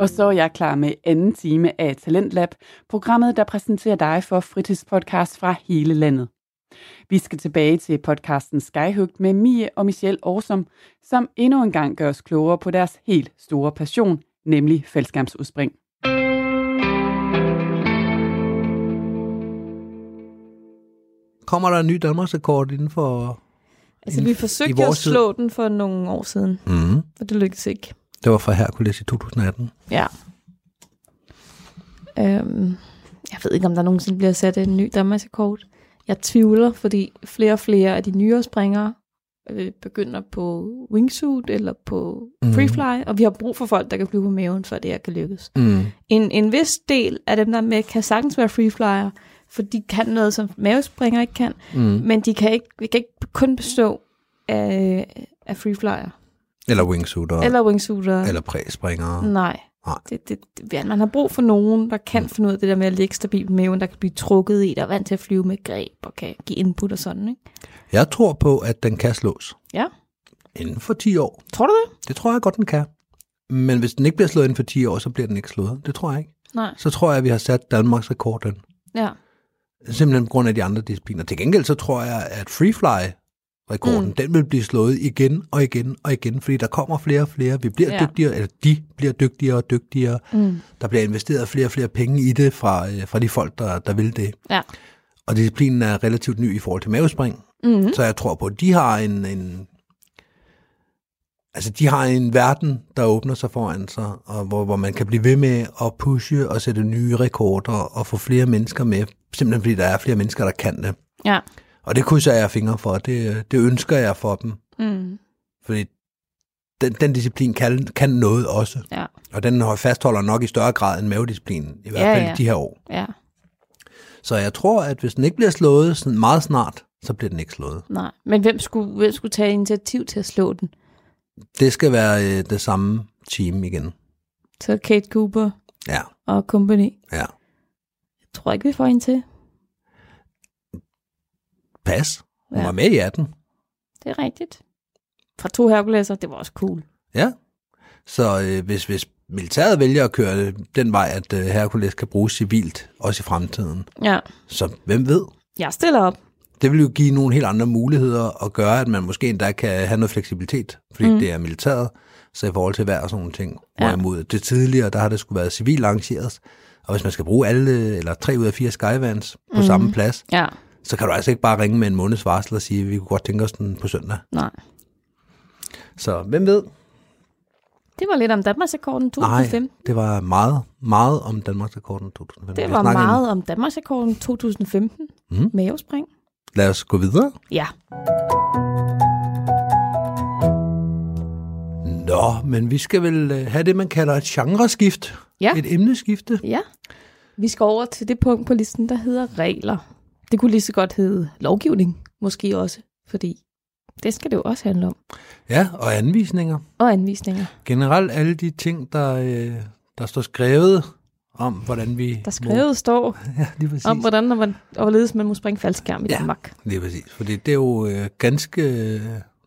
Og så er jeg klar med anden time af Talentlab, programmet, der præsenterer dig for fritidspodcast fra hele landet. Vi skal tilbage til podcasten Skyhugt med Mie og Michelle Årsom, som endnu en gang gør os klogere på deres helt store passion, nemlig faldskærmsudspring. Kommer der en ny Danmarksrekord inden for... Altså, inden vi for- forsøgte at slå den for nogle år siden, Mm. og det lykkedes ikke. Det var fra Hercules i 2018. Ja. Øhm, jeg ved ikke, om der nogensinde bliver sat en ny Danmarksrekord. Jeg tvivler, fordi flere og flere af de nyere springere øh, begynder på wingsuit eller på Mhm. freefly, og vi har brug for folk, der kan flyve på maven, for det her kan lykkes. Mm. En, en vis del af dem, der er med, kan sagtens være freeflyer, for de kan noget, som mavespringer ikke kan, Mm. men de kan ikke, vi kan ikke kun bestå af, af freeflyer. Eller wingsuiter. Eller, wingsuiter. eller præspringere. Nej. Nej. Det, det, det, man har brug for nogen, der kan Mm. finde ud af det der med at ligge stabilt på maven, der kan blive trukket i, der er vant til at flyve med greb og kan give input og sådan, ikke? Jeg tror på, at den kan slås. Ja. Inden for 10 år. Tror du det? Det tror jeg godt, den kan. Men hvis den ikke bliver slået inden for 10 år, så bliver den ikke slået. Det tror jeg ikke. Nej. Så tror jeg, at vi har sat Danmarks rekorden. Ja. Simpelthen på grund af de andre discipliner. Til gengæld så tror jeg, at freefly-rekorden, mm. Mm. den vil blive slået igen og igen og igen, fordi der kommer flere og flere. Vi bliver ja. dygtigere, eller de bliver dygtigere og dygtigere. Mm. Der bliver investeret flere og flere penge i det fra, øh, fra de folk, der, der vil det. Ja. Og disciplinen er relativt ny i forhold til mavespring. Mm. Så jeg tror på, at de har en, en altså de har en verden, der åbner sig foran sig, og hvor, hvor man kan blive ved med at pushe og sætte nye rekorder og få flere mennesker med, simpelthen fordi der er flere mennesker, der kan det. Ja. Og det krydser jeg fingre for, det, det ønsker jeg for dem, Mm. fordi den, den disciplin kan, kan noget også, Ja. og den har- fastholder nok i større grad end mavedisciplinen, i hvert Ja, fald ja. i de her år. Ja. Så jeg tror, at hvis den ikke bliver slået sådan meget snart, så bliver den ikke slået. Nej. Men hvem skulle, hvem skulle tage initiativ til at slå den? Det skal være øh, det samme team igen. Så Kate Cooper Ja, og company. ja. Jeg tror ikke, vi får en til. Pas. Hun Ja. var med i 18. Det er rigtigt. Fra to Herculeser, det var også cool. Ja. Så øh, hvis, hvis militæret vælger at køre øh, den vej, at øh, Hercules kan bruges civilt, også i fremtiden, Ja. så hvem ved? Jeg stiller op. Det vil jo give nogle helt andre muligheder og gøre, at man måske endda kan have noget fleksibilitet, fordi Mm. det er militæret, så i forhold til vejr og sådan nogle ting. Ja. Hvorimod det tidligere, der har det skulle været civilt arrangeret, og hvis man skal bruge alle, eller tre ud af fire skyvans på mm. samme plads, Ja. Så kan du altså ikke bare ringe med en måneds varsel og sige, at vi kunne godt tænke os den på søndag. Nej. Så hvem ved? Det var lidt om Danmarksrekorden 2015. Nej, det var meget, meget om Danmarksrekorden 2015. Det var meget om Danmarksrekorden 2015. Mm. Mavespring. En... Lad os gå videre. Ja. Nå, men vi skal vel øh, have det, man kalder et genreskift. Ja. Et emneskifte. Ja. Vi skal over til det punkt på listen, der hedder regler. Det kunne lige så godt hedde lovgivning, måske også, fordi det skal det jo også handle om. Ja, og anvisninger. Og anvisninger. Generelt alle de ting, der, øh, der står skrevet om, hvordan vi... Der skrevet står Må... Ja, lige præcis. om, hvordan man overledes man må springe faldskærm i Ja. Danmark. Lige præcis. Fordi det er jo øh, ganske... Øh,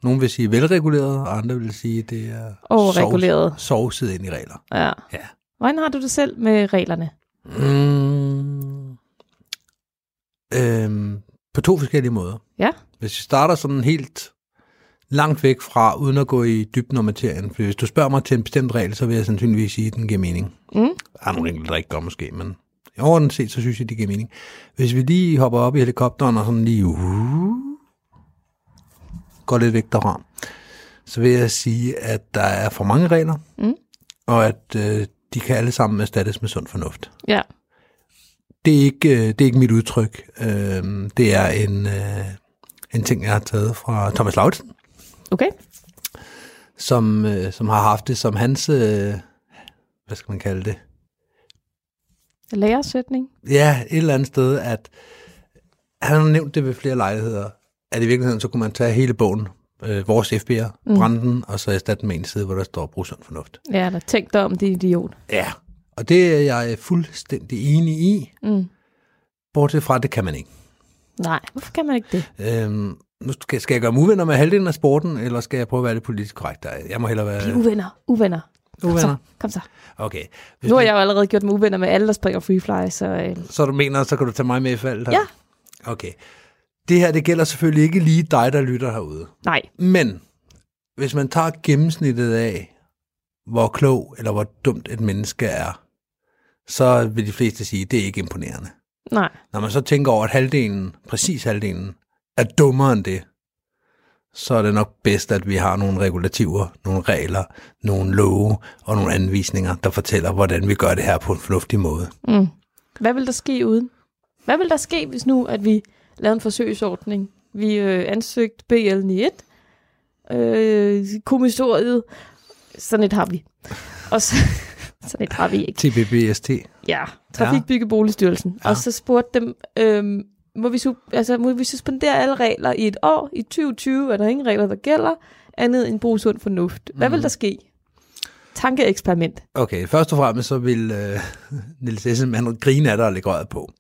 nogen vil sige velreguleret, og andre vil sige, det er... Overreguleret. sovs- Sovset ind i regler. Ja. Ja. Hvordan har du det selv med reglerne? Mm. Øhm, på to forskellige måder. Ja. Hvis vi starter sådan helt langt væk fra, uden at gå i dybden om materien, for hvis du spørger mig til en bestemt regel, så vil jeg sandsynligvis sige, at den giver mening. Mm. Der er nogle enkelte, der ikke gør måske, men i overordnet set, så synes jeg, det giver mening. Hvis vi lige hopper op i helikopteren og sådan lige uh, går lidt væk derfra, så vil jeg sige, at der er for mange regler, Mm. og at øh, de kan alle sammen erstattes med sund fornuft. Ja. Det er ikke, øh, det er ikke mit udtryk. Øh, det er en, øh, en ting, jeg har taget fra Thomas Lautzen, Okay. som, øh, som har haft det som hans, øh, hvad skal man kalde det? Lærersætning. Ja, et eller andet sted, at han har nævnt det ved flere lejligheder, at i virkeligheden, så kunne man tage hele bogen, øh, vores FB'er, Mm. brænde den, og så erstatte den med en side, hvor der står brug sund fornuft. Ja, der tænk dig om, det idiot. Ja. Og det er jeg fuldstændig enig i, Mm. bortset fra, det kan man ikke. Nej, hvorfor kan man ikke det? Øhm, nu skal, skal jeg gøre mig uvenner med halvdelen af sporten, eller skal jeg prøve at være lidt politisk korrekt? Der? Jeg må hellere være... Er uvenner. Uvenner. Uvenner? Kom så. Okay. Hvis Nu har jeg jo allerede gjort mig uvenner med alle, der springer freefly, så øh, Så du mener, så kan du tage mig med i faldet her? Ja. Okay. Det her, det gælder selvfølgelig ikke lige dig, der lytter herude. nej. Men hvis man tager gennemsnittet af, hvor klog eller hvor dumt et menneske er, så vil de fleste sige, at det er ikke imponerende. Nej. Når man så tænker over, at halvdelen, præcis halvdelen, er dummere end det, så er det nok bedst, at vi har nogle regulativer, nogle regler, nogle love og nogle anvisninger, der fortæller, hvordan vi gør det her på en fornuftig måde. Mm. Hvad vil der ske uden? Hvad vil der ske, hvis nu, at vi lavede en forsøgsordning? Vi øh, ansøgte BL91, øh, kommissoriet, sådan et har vi. Og så, sådan et har vi ikke. TBBST. Ja, Trafikbyggeboligstyrelsen. Ja. Og så spurgte dem, øh, må, vi altså, må vi suspendere alle regler i et år? I 2020 er der ingen regler, der gælder, andet end brug sund fornuft. Hvad Mhm. vil der ske? Tankeeksperiment. Okay, først og fremmest så vil øh, Niels Esselmann grine af dig og lægge røret på.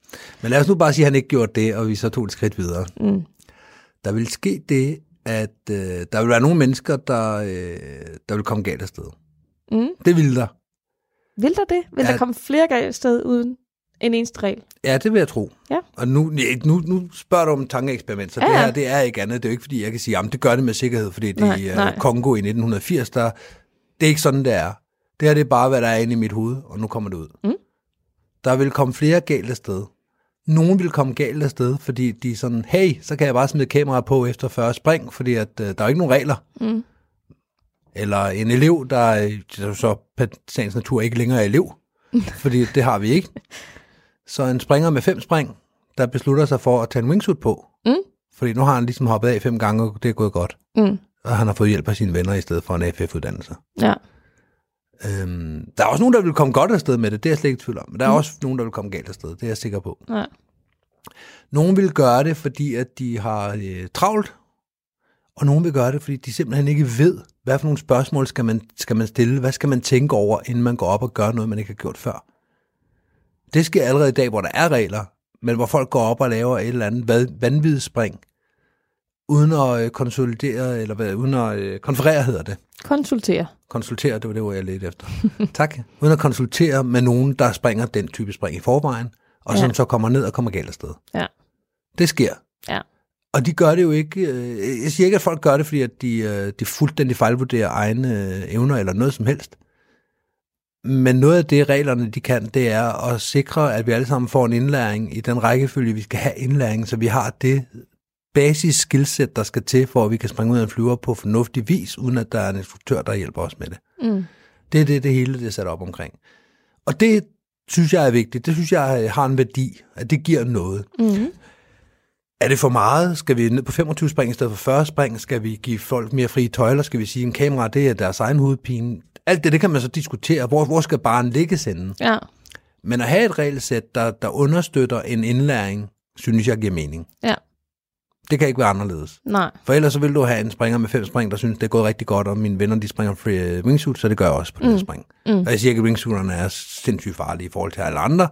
Men lad os nu bare sige, at han ikke gjorde det, og vi så tog et skridt videre. Mm. Der vil ske det, at øh, der vil være nogle mennesker, der, øh, der vil komme galt afsted. Mm. Det vil der. Vil der det? Vil Ja. der komme flere galt sted uden en eneste regel? Ja, det vil jeg tro. Ja. Og nu, nu, nu spørger du om tankeeksperiment, så Ja, det ja. her, det er ikke andet. Det er jo ikke, fordi jeg kan sige, at det gør det med sikkerhed, fordi det Nej, i nej. Kongo i 1980, der, det er ikke sådan, det er. Det her, det er bare, hvad der er inde i mit hoved, og nu kommer det ud. Mm. Der vil komme flere galt afsted. Nogen vil komme galt afsted, fordi de er sådan, hey, så kan jeg bare smide kameraet på efter 40 spring, fordi at, uh, der er jo ikke nogen regler. Mm. Eller en elev, der er er så på sagens natur ikke længere er elev, fordi det har vi ikke. Så en springer med fem spring, der beslutter sig for at tage en wingsuit på, Mm. fordi nu har han ligesom hoppet af fem gange, og det er gået godt. Mm. Og han har fået hjælp af sine venner i stedet for en AFF-uddannelse. Ja. Øhm, der er også nogen, der vil komme godt afsted med det, det er jeg slet ikke i tvivl om. Men der er mm. også nogen, der vil komme galt afsted, det er jeg sikker på. ja. Nogen vil gøre det, fordi at de har øh, travlt, og nogen vil gøre det, fordi de simpelthen ikke ved, hvad for nogle spørgsmål skal man, skal man stille, hvad skal man tænke over, inden man går op og gør noget, man ikke har gjort før. Det sker allerede i dag, hvor der er regler, men hvor folk går op og laver et eller andet vanvidsspring, uden at øh, konsolidere, eller hvad, uden at øh, konferere hedder det. Konsultere. Konsultere, det var det ord, jeg ledte efter. tak. Uden at konsultere med nogen, der springer den type spring i forvejen, og som Ja. så kommer ned og kommer galt afsted. Ja. Det sker. Og de gør det jo ikke, øh, jeg siger ikke, at folk gør det, fordi at de, øh, de fuldstændig fejlvurderer egne øh, evner eller noget som helst. Men noget af det, reglerne de kan, det er at sikre, at vi alle sammen får en indlæring i den rækkefølge, vi skal have indlæring, så vi har det basis skillset, der skal til, for at vi kan springe ud af en flyver på fornuftig vis, uden at der er en instruktør, der hjælper os med det. Mm. Det er det, det hele det er sat op omkring. Og det synes jeg er vigtigt. Det synes jeg øh, har en værdi, at det giver noget. Mm. Er det for meget? Skal vi ned på 25 spring i stedet for 40 spring? Skal vi give folk mere frie tøjler? Skal vi sige, at en kamera det er deres egen hovedpine? Alt det, det kan man så diskutere. Hvor, hvor skal barn ligge sende? Ja. Men at have et regelsæt, der, der understøtter en indlæring, synes jeg giver mening. Ja. Det kan ikke være anderledes. Nej. For ellers så vil du have en springer med fem spring, der synes, det er gået rigtig godt, og mine venner, de springer free øh, wingsuit, så det gør jeg også på mm. Det spring. Mm. Og jeg siger ikke, at wingsuiterne er sindssygt farlige i forhold til alle andre.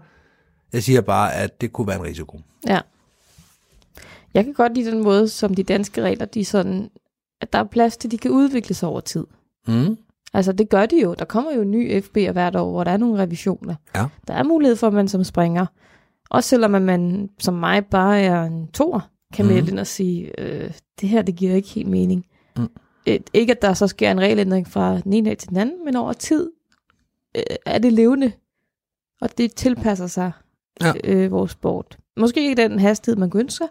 Jeg siger bare, at det kunne være en risiko. Ja. Jeg kan godt lide den måde, som de danske regler, de sådan, at der er plads til, at de kan udvikle sig over tid. Mm. Altså, det gør de jo. Der kommer jo nye FB'er hvert år, hvor der er nogle revisioner. Ja. Der er mulighed for, at man som springer, også selvom at man som mig bare er en tor, kan Mhm. melde ind og sige, øh, det her, det giver ikke helt mening. Mm. Et, ikke, at der så sker en regelændring fra den ene dag til den anden, men over tid øh, er det levende, og det tilpasser sig Ja. øh, vores sport. Måske ikke den hastighed, man kunne ønske sig,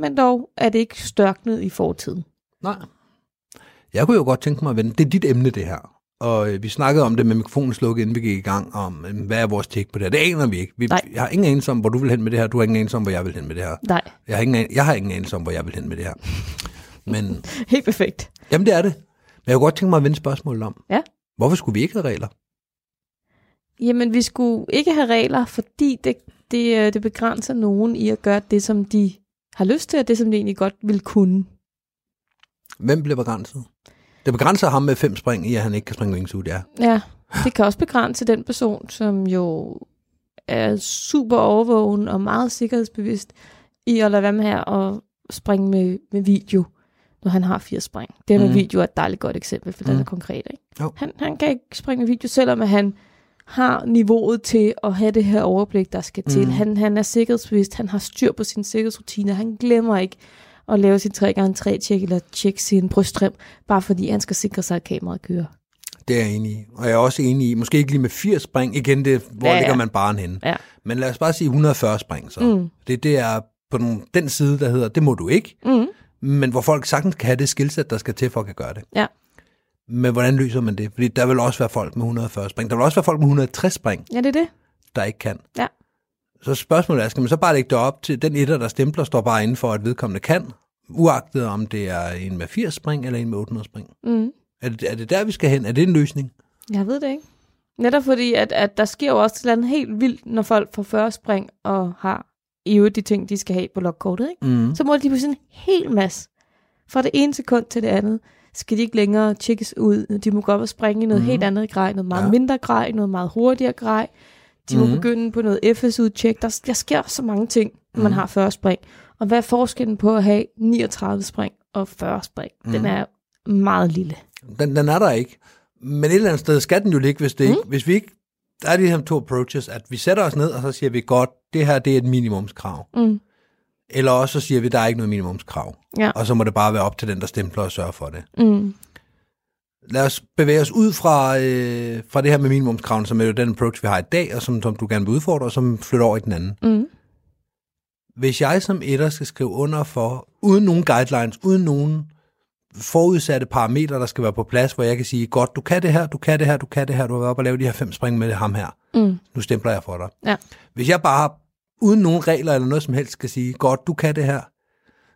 men dog er det ikke størknet i fortiden. Nej. Jeg kunne jo godt tænke mig at vende. Det er dit emne, det her. Og øh, vi snakkede om det med mikrofonen slukket, inden vi gik i gang, om øh, hvad er vores take på det her. Det aner vi ikke. Vi, Nej. jeg har ingen anelse om, hvor du vil hen med det her. Du har ingen anelse om, hvor jeg vil hen med det her. Nej, Jeg har ingen, jeg har ingen anelse om, hvor jeg vil hen med det her. Men helt perfekt. jamen, det er det. Men jeg kunne godt tænke mig at vende spørgsmålet om. Ja. Hvorfor skulle vi ikke have regler? Jamen, vi skulle ikke have regler, fordi det, det, øh, det begrænser nogen i at gøre det, som de har lyst til, og det, som de egentlig godt vil kunne. Hvem bliver begrænset? Det begrænser ham med fem spring i, at han ikke kan springe wingsuit, ja. Ja, det kan også begrænse den person, som jo er super overvågen og meget sikkerhedsbevidst i at lade være med her at springe med, med video. når han har 80 spring. Det her med Mhm. video er et dejligt godt eksempel, for mm. det Mhm. er konkret. Ikke? Jo. Han, han kan ikke springe med video, selvom at han har niveauet til at have det her overblik, der skal til. Mhm. Han, han er sikkerhedsbevidst, han har styr på sine sikkerhedsrutiner, han glemmer ikke at lave sin 3x3 tjek eller tjekke sin bryststrøm, bare fordi han skal sikre sig, at kameraet kører. Det er jeg enig i. Og jeg er også enig i, måske ikke lige med 80 spring, igen, det, hvor Ja, ja, ligger man barn henne. Ja. Men lad os bare sige 140 spring så. Mm. Det, det er på den, den side, der hedder, det må du ikke, Mm. men hvor folk sagtens kan have det skillset, der skal til for at kan gøre det. Ja. Men hvordan løser man det? Fordi der vil også være folk med 140 spring. Der vil også være folk med 160 spring, Ja, det er det. der ikke kan. Ja. Så spørgsmålet er, skal man så bare lægge det op til den etter, der stempler, står bare inden for, at vedkommende kan, uagtet om det er en med 80 spring eller en med 800 spring? Mm. Er det, er det der, vi skal hen? Er det en løsning? Jeg ved det ikke. Netop fordi, at, at der sker jo også et eller andet helt vildt, når folk får 40 spring og har i øvrigt de ting, de skal have på logkortet. Ikke? Mm. Så må de på sådan en hel masse. Fra det ene sekund til det andet skal de ikke længere tjekkes ud. De må godt springe i noget Mhm. mm. helt andet grej, noget meget Ja. mindre grej, noget meget hurtigere grej. De må Mhm. begynde på noget FS-udtjek. Der, der sker så mange ting, når man Mhm. har 40 spring. Og hvad er forskellen på at have 39 spring og 40 spring? Den Mhm. er meget lille. Den, den er der ikke. Men et eller andet sted skal den jo ligge, hvis, det ikke, hvis vi ikke... Der er de her to approaches, at vi sætter os ned, og så siger vi, godt, det her det er et minimumskrav. Mm. Eller også så siger vi, der er ikke noget minimumskrav. Ja. Og så må det bare være op til den, der stempler og sørger for det. Mm. Lad os bevæge os ud fra, øh, fra det her med minimumskraven, som er jo den approach, vi har i dag, og som, som du gerne vil udfordre, og som flytter over i den anden. Mm. Hvis jeg som etter skal skrive under for, uden nogen guidelines, uden nogen forudsatte parametre, der skal være på plads, hvor jeg kan sige, godt, du kan det her, du kan det her, du kan det her, du har været op og lave de her fem spring med ham her. Mm. Nu stempler jeg for dig. Ja. Hvis jeg bare, uden nogen regler eller noget som helst, skal sige, godt, du kan det her,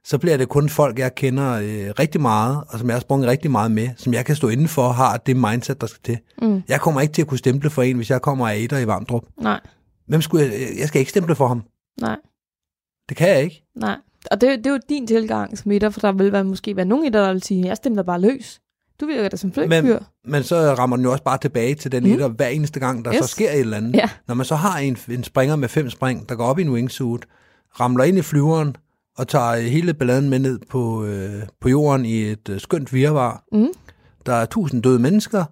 så bliver det kun folk, jeg kender øh, rigtig meget, og som jeg har sprunget rigtig meget med, som jeg kan stå indenfor, har det mindset, der skal til. Mm. Jeg kommer ikke til at kunne stemple for en, hvis jeg kommer af etter i Varmdrup. Nej, Hvem skulle jeg, jeg skal ikke stemple for ham. nej. Det kan jeg ikke. Nej, og det, det er jo din tilgang som etter, for der vil være, måske være nogen etter, der vil sige, jeg stemmer bare løs. Du virker da som Men, fløjtfyr. men så rammer den jo også bare tilbage til den Mm. etter hver eneste gang, der yes. så sker et eller andet. Ja. Når man så har en, en springer med fem spring, der går op i en wingsuit, ramler ind i flyveren, og tager øh, hele balladen med ned på, øh, på jorden i et øh, skønt virvar. Mm. Der er tusind døde mennesker.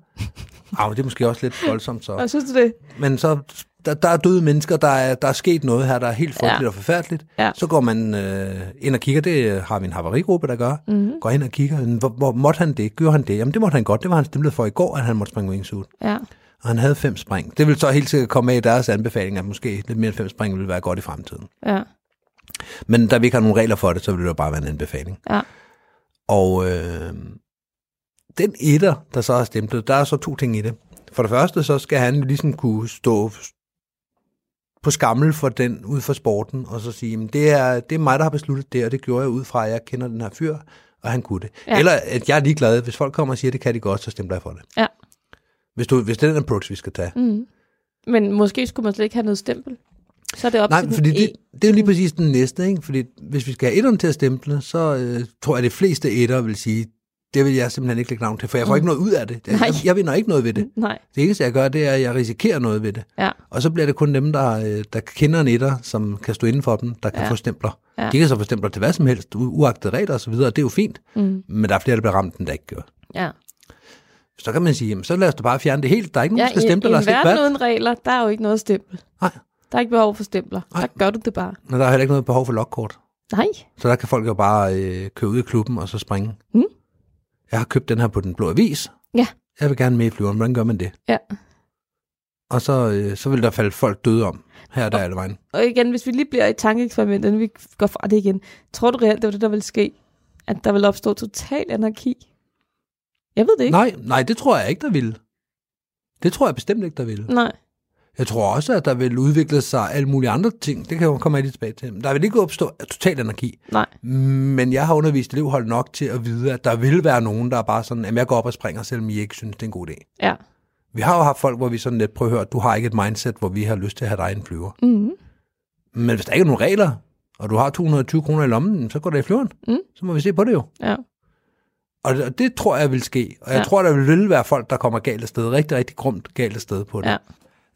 Men det er måske også lidt voldsomt så. Og synes du det? Men så, der, der er døde mennesker, der er, der er sket noget her, der er helt frygteligt Ja. og forfærdeligt. Ja. Så går man øh, ind og kigger, det har vi en havarigruppe, der gør. Mm. Går ind og kigger, hvor, hvor måtte han det? Gjorde han det? Jamen det måtte han godt, det var han stemlet for i går, at han måtte springe wingsuit. Ja. Og han havde fem spring. Det vil så helt sikkert komme med i deres anbefaling, at måske lidt mere end fem spring vil være godt i fremtiden. Ja. Men da vi ikke har nogen regler for det, så vil det bare være en anbefaling. Ja. Og øh, den etter, der så er stemplet, der er så to ting i det. For det første, så skal han ligesom kunne stå på skammel for den ud for sporten, og så sige, "Jamen, det er, det er mig, der har besluttet det, og det gjorde jeg ud fra, at jeg kender den her fyr, og han kunne det. Ja. Eller at jeg er ligeglad, hvis folk kommer og siger, at det kan de godt, så stempler jeg for det. Ja. Hvis, du, hvis det er den approach, vi skal tage. Mm. Men måske skulle man slet ikke have noget stempel. Så er det op Nej, til fordi det, en- det er jo lige præcis den næste, ikke? Fordi hvis vi skal have etteren til at stemple, så øh, tror jeg, at de fleste etter vil sige, det vil jeg simpelthen ikke lægge navn til, for jeg får Mm. ikke noget ud af det. Jeg, jeg, jeg vinder ikke noget ved det. Nej. Det eneste, jeg gør, det er, at jeg risikerer noget ved det. Ja. Og så bliver det kun dem, der, øh, der kender en etter, som kan stå inden for dem, der kan Ja. få stempler. Ja. De kan så få stempler til hvad som helst, uagtet regler osv., og det er jo fint. Mm. Men der er flere, der bliver ramt, end der ikke gør. Ja. Så kan man sige, jamen, så lad os da bare fjerne det helt. Der er ikke nogen, ja der skal i, stemple, i der en verden uden regler, der er jo ikke noget stempel. Nej. Der er ikke behov for stempler. Nej. Der gør du det bare. Men der er heller ikke noget behov for lokkort. Nej. Så der kan folk jo bare øh, køre ud i klubben og så springe. Mm. Jeg har købt den her på den blå avis. Ja. Jeg vil gerne med i flyveren. Hvordan gør man det? Ja. Og så, øh, så vil der falde folk døde om. Her og der alle vejen. Og igen, hvis vi lige bliver i tankeeksperiment, inden vi går fra det igen. Tror du reelt, det var det, der ville ske? At der vil opstå total anarki? Jeg ved det ikke. Nej, nej, det tror jeg ikke, der ville. Det tror jeg bestemt ikke, der ville. Nej. Jeg tror også, at der vil udvikle sig alle mulige andre ting. Det kan jo komme jeg lige tilbage til. Men Der vil ikke opstå total anarki. Nej. Men jeg har undervist elevhold nok til at vide, at der vil være nogen, der er bare sådan, at jeg går op og springer, selvom I ikke synes, det er en god idé. Ja. Vi har jo haft folk, hvor vi sådan lidt prøver at høre, du har ikke et mindset, hvor vi har lyst til at have dig en flyver. Mm. Men hvis der ikke er nogen regler, og du har 220 kroner i lommen, så går det i flyveren. Mm. Så må vi se på det jo. Ja. Og det, og det tror jeg vil ske. Og jeg Ja. tror, der vil være folk, der kommer galt af sted. Rigtig, rigtig grumt galt af sted på det. Ja.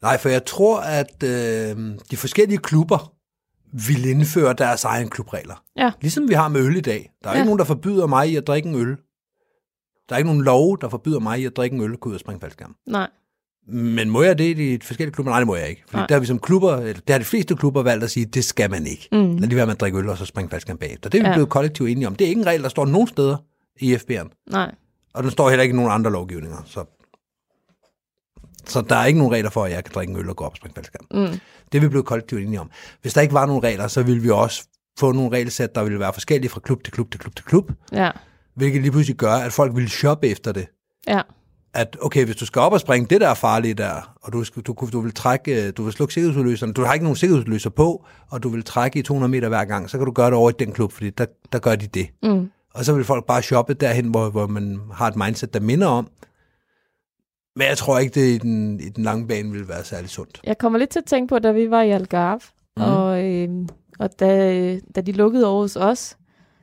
Nej, for jeg tror, at øh, de forskellige klubber ville indføre deres egen klubregler. Ja. Ligesom vi har med øl i dag. Der er ja. Ikke nogen, der forbyder mig i at drikke en øl. Der er ikke nogen lov, der forbyder mig i at drikke en øl gå ud og springe faldskærm. Nej. Men må jeg det i de forskellige klubber? Nej, det må jeg ikke. Fordi Nej. der har vi som klubber, eller der har de fleste klubber valgt at sige, det skal man ikke. Mm. Lad lige være med at drikke øl og så springe faldskærm bagefter. Det er vi Ja. blevet kollektivt enige om. Det er ikke en regel, der står nogen steder i FB'en. Nej. Og den står heller ikke i nogen andre lovgivninger. Så, så der er ikke nogen regler for, at jeg kan drikke en øl og gå op og springe faldskærm. Mm. Det er vi blevet kollektivt enige om. Hvis der ikke var nogen regler, så ville vi også få nogle regelsæt, der ville være forskellige fra klub til klub til klub til klub. Ja. Hvilket lige pludselig gør, at folk ville shoppe efter det. Ja. At okay, hvis du skal op og springe det der er farligt der, og du, du, du vil trække, du vil slukke sikkerhedsudløseren, du har ikke nogen sikkerhedsudløser på, og du vil trække i 200 meter hver gang, så kan du gøre det over i den klub, fordi der, der gør de det. Mm. Og så vil folk bare shoppe derhen, hvor, hvor man har et mindset, der minder om. Men jeg tror ikke, det i den, i den lange bane vil være særlig sundt. Jeg kommer lidt til at tænke på, da vi var i Algarve, mm. og, øh, og da, da de lukkede over hos os,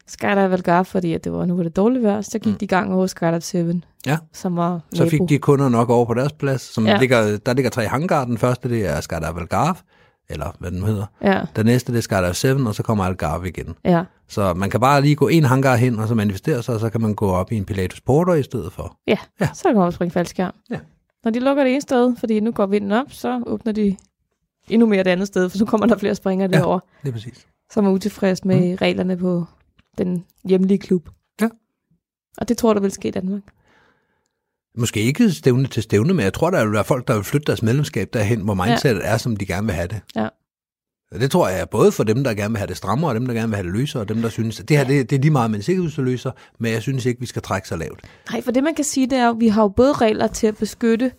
Skydive Algarve, fordi at det var, nu var det dårligt vejr, så gik Mm. de i gang over Skydive 7, Ja. som var Så fik nabo. de kunder nok over på deres plads. Som. Ja. ligger, der ligger tre hangar. Den første, det er Skydive Algarve, eller hvad den nu hedder. Ja, Den næste, det er Skydive 7, og så kommer Algarve igen. ja, Så man kan bare lige gå en hangar hen, og så manifestere sig, og så kan man gå op i en Pilatus Porter i stedet for. ja. Ja. Så kan man springe faldskærm. Ja. Når de lukker det ene sted, fordi nu går vinden op, så åbner de endnu mere det andet sted, for så kommer der flere springere Ja. derovre, Det er præcis. som er utilfreds med mm. reglerne på den hjemlige klub. Ja. Og det tror du vil ske i Danmark? Måske ikke stævne til stævne, men jeg tror, der vil være folk, der vil flytte deres medlemskab derhen, hvor mindsetet ja. er, som de gerne vil have det. Ja. Og Det tror jeg er både for dem, der gerne vil have det strammere, og dem, der gerne vil have det løsere, og dem, der synes, at det her det, det er lige meget med en sikkerhedsudløser, men jeg synes ikke, vi skal trække så lavt. Nej, for det man kan sige, det er at vi har jo både regler til at beskytte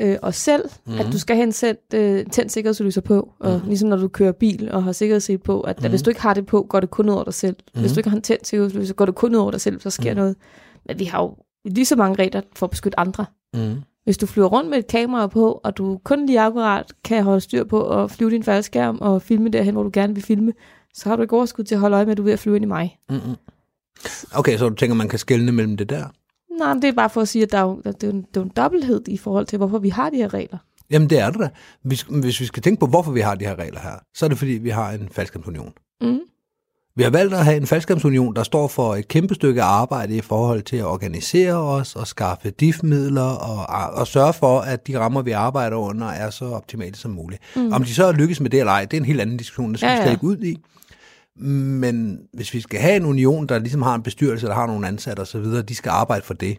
øh, os selv, Mhm. mm. at du skal have en sendt, øh, tændt sikkerhedslyser på, og Mhm. ligesom når du kører bil og har sikkerhedssel på, at, mm. at hvis du ikke har det på, går det kun ud over dig selv. Mm. Hvis Mhm. du ikke har en tændt sikkerhedslyser, går det kun ud over dig selv, så sker Mhm. noget. Men vi har jo lige så mange regler for at beskytte andre. Mm. Hvis du flyver rundt med et kamera på, og du kun lige akkurat kan holde styr på at flyve din faldskærm og filme derhen, hvor du gerne vil filme, så har du ikke overskud til at holde øje med, at du er ved at flyve ind i mig. Mm-mm. Okay, så du tænker, man kan skelne mellem det der? Nej, det er bare for at sige, at der er jo, det er en, det er en dobbelthed i forhold til, hvorfor vi har de her regler. Jamen, det er det da. Hvis, hvis vi skal tænke på, hvorfor vi har de her regler her, så er det, fordi vi har en faldskabsunion. Mm. Vi har valgt at have en faldskabsunion, der står for et kæmpe stykke arbejde i forhold til at organisere os og skaffe DIF-midler og, og sørge for, at de rammer, vi arbejder under, er så optimale som muligt. Mm. Om de så lykkes med det eller ej, det er en helt anden diskussion, det skal ja, Ja, vi slet ikke ud i. Men hvis vi skal have en union, der ligesom har en bestyrelse, der har nogle ansatte osv., de skal arbejde for det.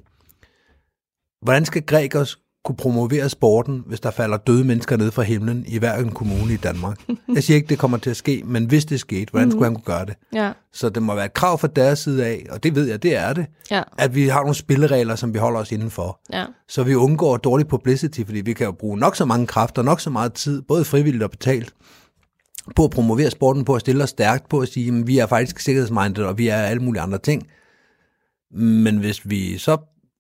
Hvordan skal Gregers kunne promovere sporten, hvis der falder døde mennesker ned fra himlen i hver en kommune i Danmark? Jeg siger ikke, det kommer til at ske, men hvis det skete, hvordan skulle han kunne gøre det? Ja, Så det må være et krav fra deres side af, og det ved jeg, det er det, ja, at vi har nogle spilleregler, som vi holder os indenfor. ja. Så vi undgår dårlig publicity, fordi vi kan jo bruge nok så mange kræfter, nok så meget tid, både frivilligt og betalt, på at promovere sporten, på at stille os stærkt, på at sige, at vi er faktisk sikkerhedsmindet, og vi er alle mulige andre ting. Men hvis vi så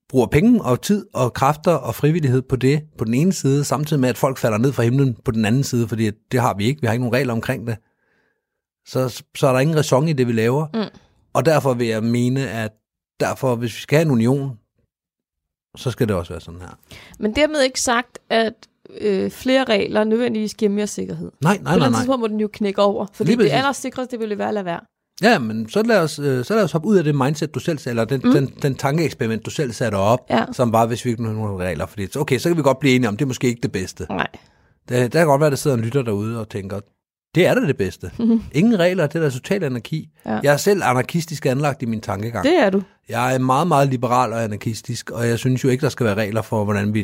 bruger penge og tid og kræfter og frivillighed på det på den ene side, samtidig med, at folk falder ned fra himlen på den anden side, fordi det har vi ikke, vi har ikke nogen regler omkring det, så, så er der ingen ræson i det, vi laver. Mm. Og derfor vil jeg mene, at derfor, hvis vi skal have en union, så skal det også være sådan her. Men dermed ikke sagt, at øh, flere regler nødvendigvis giver mere sikkerhed. Nej, På nej, nej, andet nej. tidspunkt må den jo knække over, fordi det præcis. allersikreste det ville være at lade være. Ja, men så lad, os, øh, så lad os hoppe ud af det mindset, du selv eller den, mm. den, den tankeeksperiment, du selv satte op, Ja. som var, hvis vi ikke havde nogle regler. Fordi, okay, så kan vi godt blive enige om, det er måske ikke det bedste. Nej. Det, der kan godt være, at der sidder en lytter derude og tænker, det er da det bedste. Mhm. Ingen regler, det er da total anarki. Ja. Jeg er selv anarkistisk anlagt i min tankegang. Det er du. Jeg er meget, meget liberal og anarkistisk, og jeg synes jo ikke, der skal være regler for, hvordan vi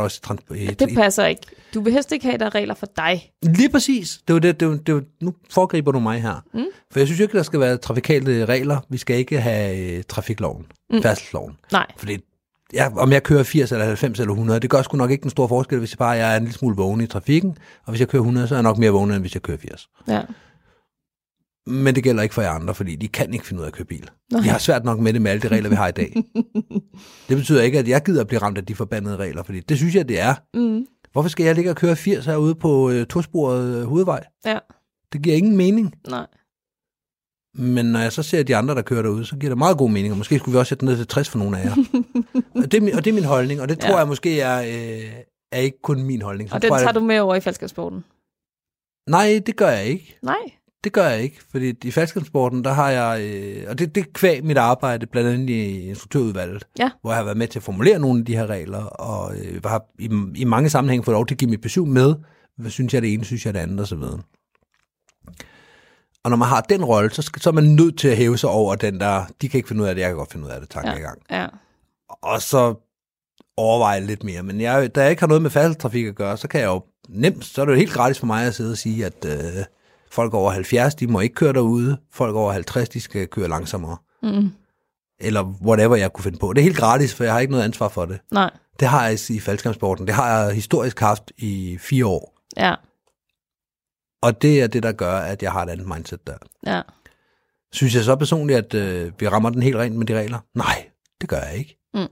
os i, trans- i, Det passer ikke. Du vil helst ikke have, der er regler for dig. Lige præcis. Det var det, det, var, det var, nu foregriber du mig her. Mm. For jeg synes jo ikke, der skal være trafikale regler. Vi skal ikke have øh, trafikloven, mm. færdselsloven. Nej. Fordi ja, om jeg kører 80 eller 90 eller 100, det gør sgu nok ikke den store forskel, hvis jeg bare jeg er en lille smule vågen i trafikken. Og hvis jeg kører 100, så er jeg nok mere vågen, end hvis jeg kører 80. Ja. Men det gælder ikke for jer andre, fordi de kan ikke finde ud af at køre bil. Nej. De har svært nok med det med alle de regler, vi har i dag. det betyder ikke, at jeg gider at blive ramt af de forbandede regler, fordi det synes jeg, det er. Mm. Hvorfor skal jeg ligge og køre 80 herude på øh, tosporet øh, hovedvej? Ja. Det giver ingen mening. Nej. Men når jeg så ser de andre, der kører derude, så giver det meget god mening, og måske skulle vi også sætte den ned til 60 for nogle af jer. og, det er, min- og det er min holdning, og det tror Ja. jeg måske er, øh, er ikke kun min holdning. Så Og den tror jeg, tager du med over i faldskabssporten. Nej, det gør jeg ikke. Nej. Det gør jeg ikke, fordi i faldskærmsporten, der har jeg, øh, og det, det er kvæg mit arbejde, blandt andet i instruktørudvalget, Ja. hvor jeg har været med til at formulere nogle af de her regler, og øh, har i, i mange sammenhænge fået lov til at give mit besøg med, hvad synes jeg det ene, synes jeg det andet, osv. Og når man har den rolle, så, skal, så er man nødt til at hæve sig over den der, de kan ikke finde ud af det, jeg kan godt finde ud af det, tak ja. i gang. Ja. Og så overveje lidt mere. Men jeg, da jeg ikke har noget med færdselstrafik at gøre, så kan jeg jo nemt, så er det jo helt gratis for mig at sidde og sige, at øh, folk over 70, de må ikke køre derude. Folk over 50, de skal køre langsommere. Mm. Eller whatever jeg kunne finde på. Det er helt gratis, for jeg har ikke noget ansvar for det. Nej. Det har jeg i faldskærmsporten. Det har jeg historisk haft i fire år. Ja. Og det er det, der gør, at jeg har et andet mindset der. Ja. Synes jeg så personligt, at øh, vi rammer den helt rent med de regler? Nej, det gør jeg ikke. Mm.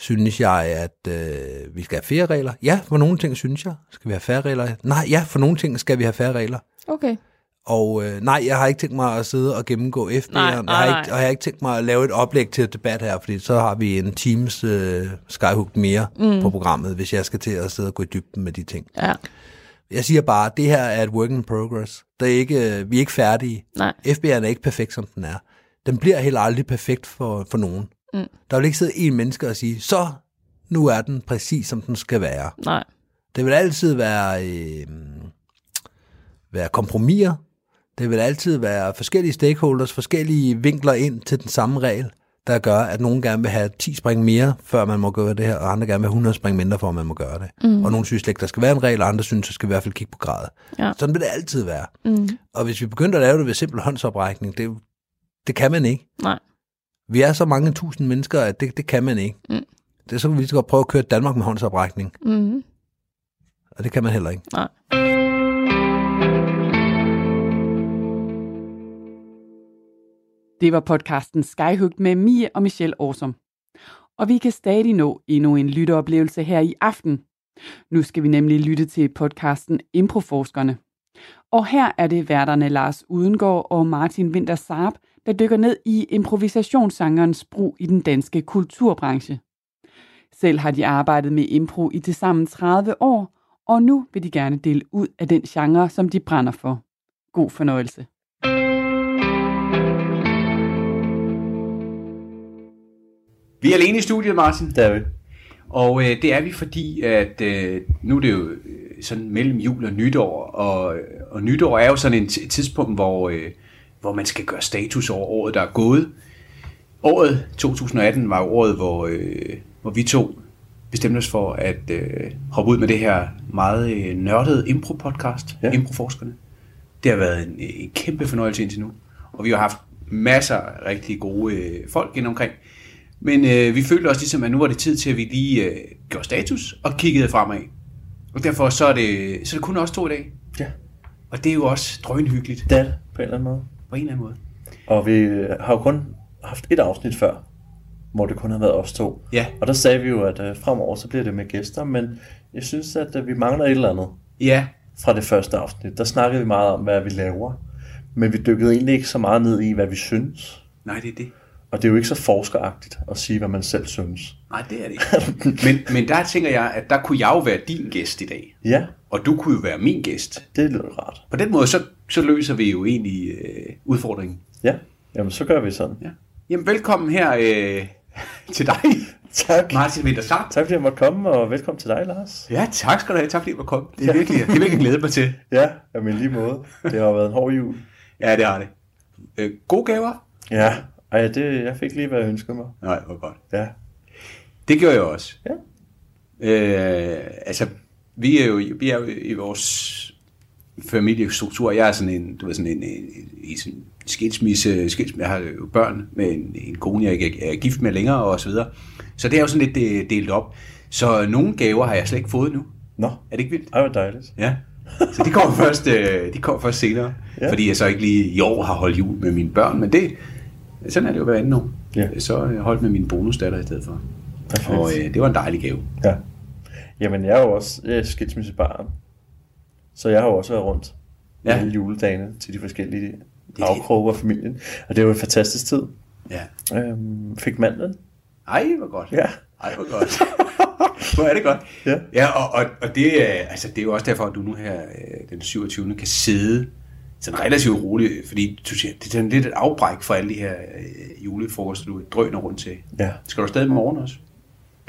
Synes jeg, at øh, vi skal have færre regler? Ja, for nogle ting synes jeg. Skal vi have færre regler? Nej, ja, for nogle ting skal vi have færre regler. Okay. Og øh, nej, jeg har ikke tænkt mig at sidde og gennemgå FB'eren. Nej, jeg nej, har nej. ikke, og jeg har ikke tænkt mig at lave et oplæg til et debat her, fordi så har vi en Teams øh, skyhook mere mm. på programmet, hvis jeg skal til at sidde og gå i dybden med de ting. Ja. Jeg siger bare, at det her er et work in progress. Det er ikke, øh, vi er ikke færdige. Nej. FB'eren er ikke perfekt, som den er. Den bliver heller aldrig perfekt for, for nogen. Mm. Der vil ikke sidde en menneske og sige, så nu er den præcis, som den skal være. Nej. Det vil altid være, øh, være kompromiser. Det vil altid være forskellige stakeholders, forskellige vinkler ind til den samme regel, der gør, at nogen gerne vil have 10 spring mere, før man må gøre det her, og andre gerne vil have 100 spring mindre, for man må gøre det. Mm. Og nogle synes slet ikke, der skal være en regel, og andre synes, der skal i hvert fald kigge på grad. Ja. Sådan vil det altid være. Mm. Og hvis vi begynder at lave det ved simpel håndsoprækning, det, det kan man ikke. Nej. Vi er så mange tusind mennesker, at det, det kan man ikke. Mm. Det er så vi lige så godt prøve at køre Danmark med håndsoprækning, Mm. og det kan man heller ikke. Nej. Det var podcasten Skyhugt med Mie og Michelle Årsom. Og vi kan stadig nå endnu en lytteoplevelse her i aften. Nu skal vi nemlig lytte til podcasten Improforskerne. Og her er det værterne Lars Udengård og Martin Winter Saab, der dykker ned i improvisationssangerens brug i den danske kulturbranche. Selv har de arbejdet med impro i tilsammen 30 år, og nu vil de gerne dele ud af den genre, som de brænder for. God fornøjelse. Vi er alene i studiet, Martin. Det er vi. Og øh, det er vi, fordi at øh, nu er det jo øh, sådan mellem jul og nytår, og, og nytår er jo sådan et tidspunkt, hvor, øh, hvor man skal gøre status over året, der er gået. Året 2018 var jo året, hvor, øh, hvor vi to bestemte os for at øh, hoppe ud med det her meget øh, nørdede impro-podcast, ja. Improforskerne. Det har været en, en kæmpe fornøjelse indtil nu, og vi har haft masser af rigtig gode øh, folk ind omkring. Men øh, vi følte også ligesom, at nu var det tid til, at vi lige øh, gjorde status og kiggede fremad. Og derfor så er det, så er det kun os to i dag. Ja. Og det er jo også drønhyggeligt Det er det, på en eller anden måde. På en eller anden måde. Og vi øh, har jo kun haft et afsnit før, hvor det kun har været os to. Ja, Og der sagde vi jo, at øh, fremover så bliver det med gæster, men jeg synes, at øh, vi mangler et eller andet ja, fra det første afsnit. Der snakkede vi meget om, hvad vi laver, men vi dykkede egentlig ikke så meget ned i, hvad vi synes. nej det er det. Og det er jo ikke så forskeragtigt at sige, hvad man selv synes. Nej, det er det ikke. men, men der tænker jeg, at der kunne jeg jo være din gæst i dag. Ja, Og du kunne jo være min gæst. det lyder rart. På den måde, så, så løser vi jo egentlig øh, udfordringen. Ja, jamen så gør vi sådan. Ja. Jamen, velkommen her øh, til dig, Tak. Martin Wintersart. Tak fordi jeg måtte komme, og velkommen til dig, Lars. Ja, tak skal du have. Tak fordi du var kommet. Det er virkelig, det er virkelig glæde mig til. Ja, jamen lige måde. Det har været en hård jul. Ja, det har det. Øh, gode gaver? Ja, ej, det, jeg fik lige, hvad jeg ønskede mig. Nej, hvor godt. Ja, Det gør jeg også. Ja. Øh, altså, vi er jo, vi er jo i vores familiestruktur. Jeg er sådan en, du ved, sådan en, en, en, en skilsmisse, skilsmisse, jeg har jo børn med en, en kone, jeg ikke er gift med længere og så videre. Så det er jo sådan lidt øh, delt op. Så nogle gaver har jeg slet ikke fået nu. nå, Er det ikke vildt? ej, hvor dejligt. Ja. Så de kommer først, øh, de kommer først senere, ja. Fordi jeg så ikke lige i år har holdt jul med mine børn, men det, sådan er det jo hver anden år. Ja. Så jeg holdt med min bonusdatter i stedet for. Perfekt. Og øh, det var en dejlig gave. Ja. Jamen, jeg er jo også er skilsmissebarn. Så jeg har jo også været rundt Ja. alle juledagene til de forskellige afkroge af familien. Og det var en fantastisk tid. Ja. Øhm, fik mandlen. Ej, hvor godt. Ja. Ej, hvor godt. Hvor er det godt. Ja. ja og, og, og det, er, altså, det er jo også derfor, at du nu her øh, den 27. kan sidde sådan relativt roligt, fordi du siger, det er sådan lidt et afbræk for alle de her øh, julefrokoster, du drøner rundt til. Ja. Skal du stadig i morgen også?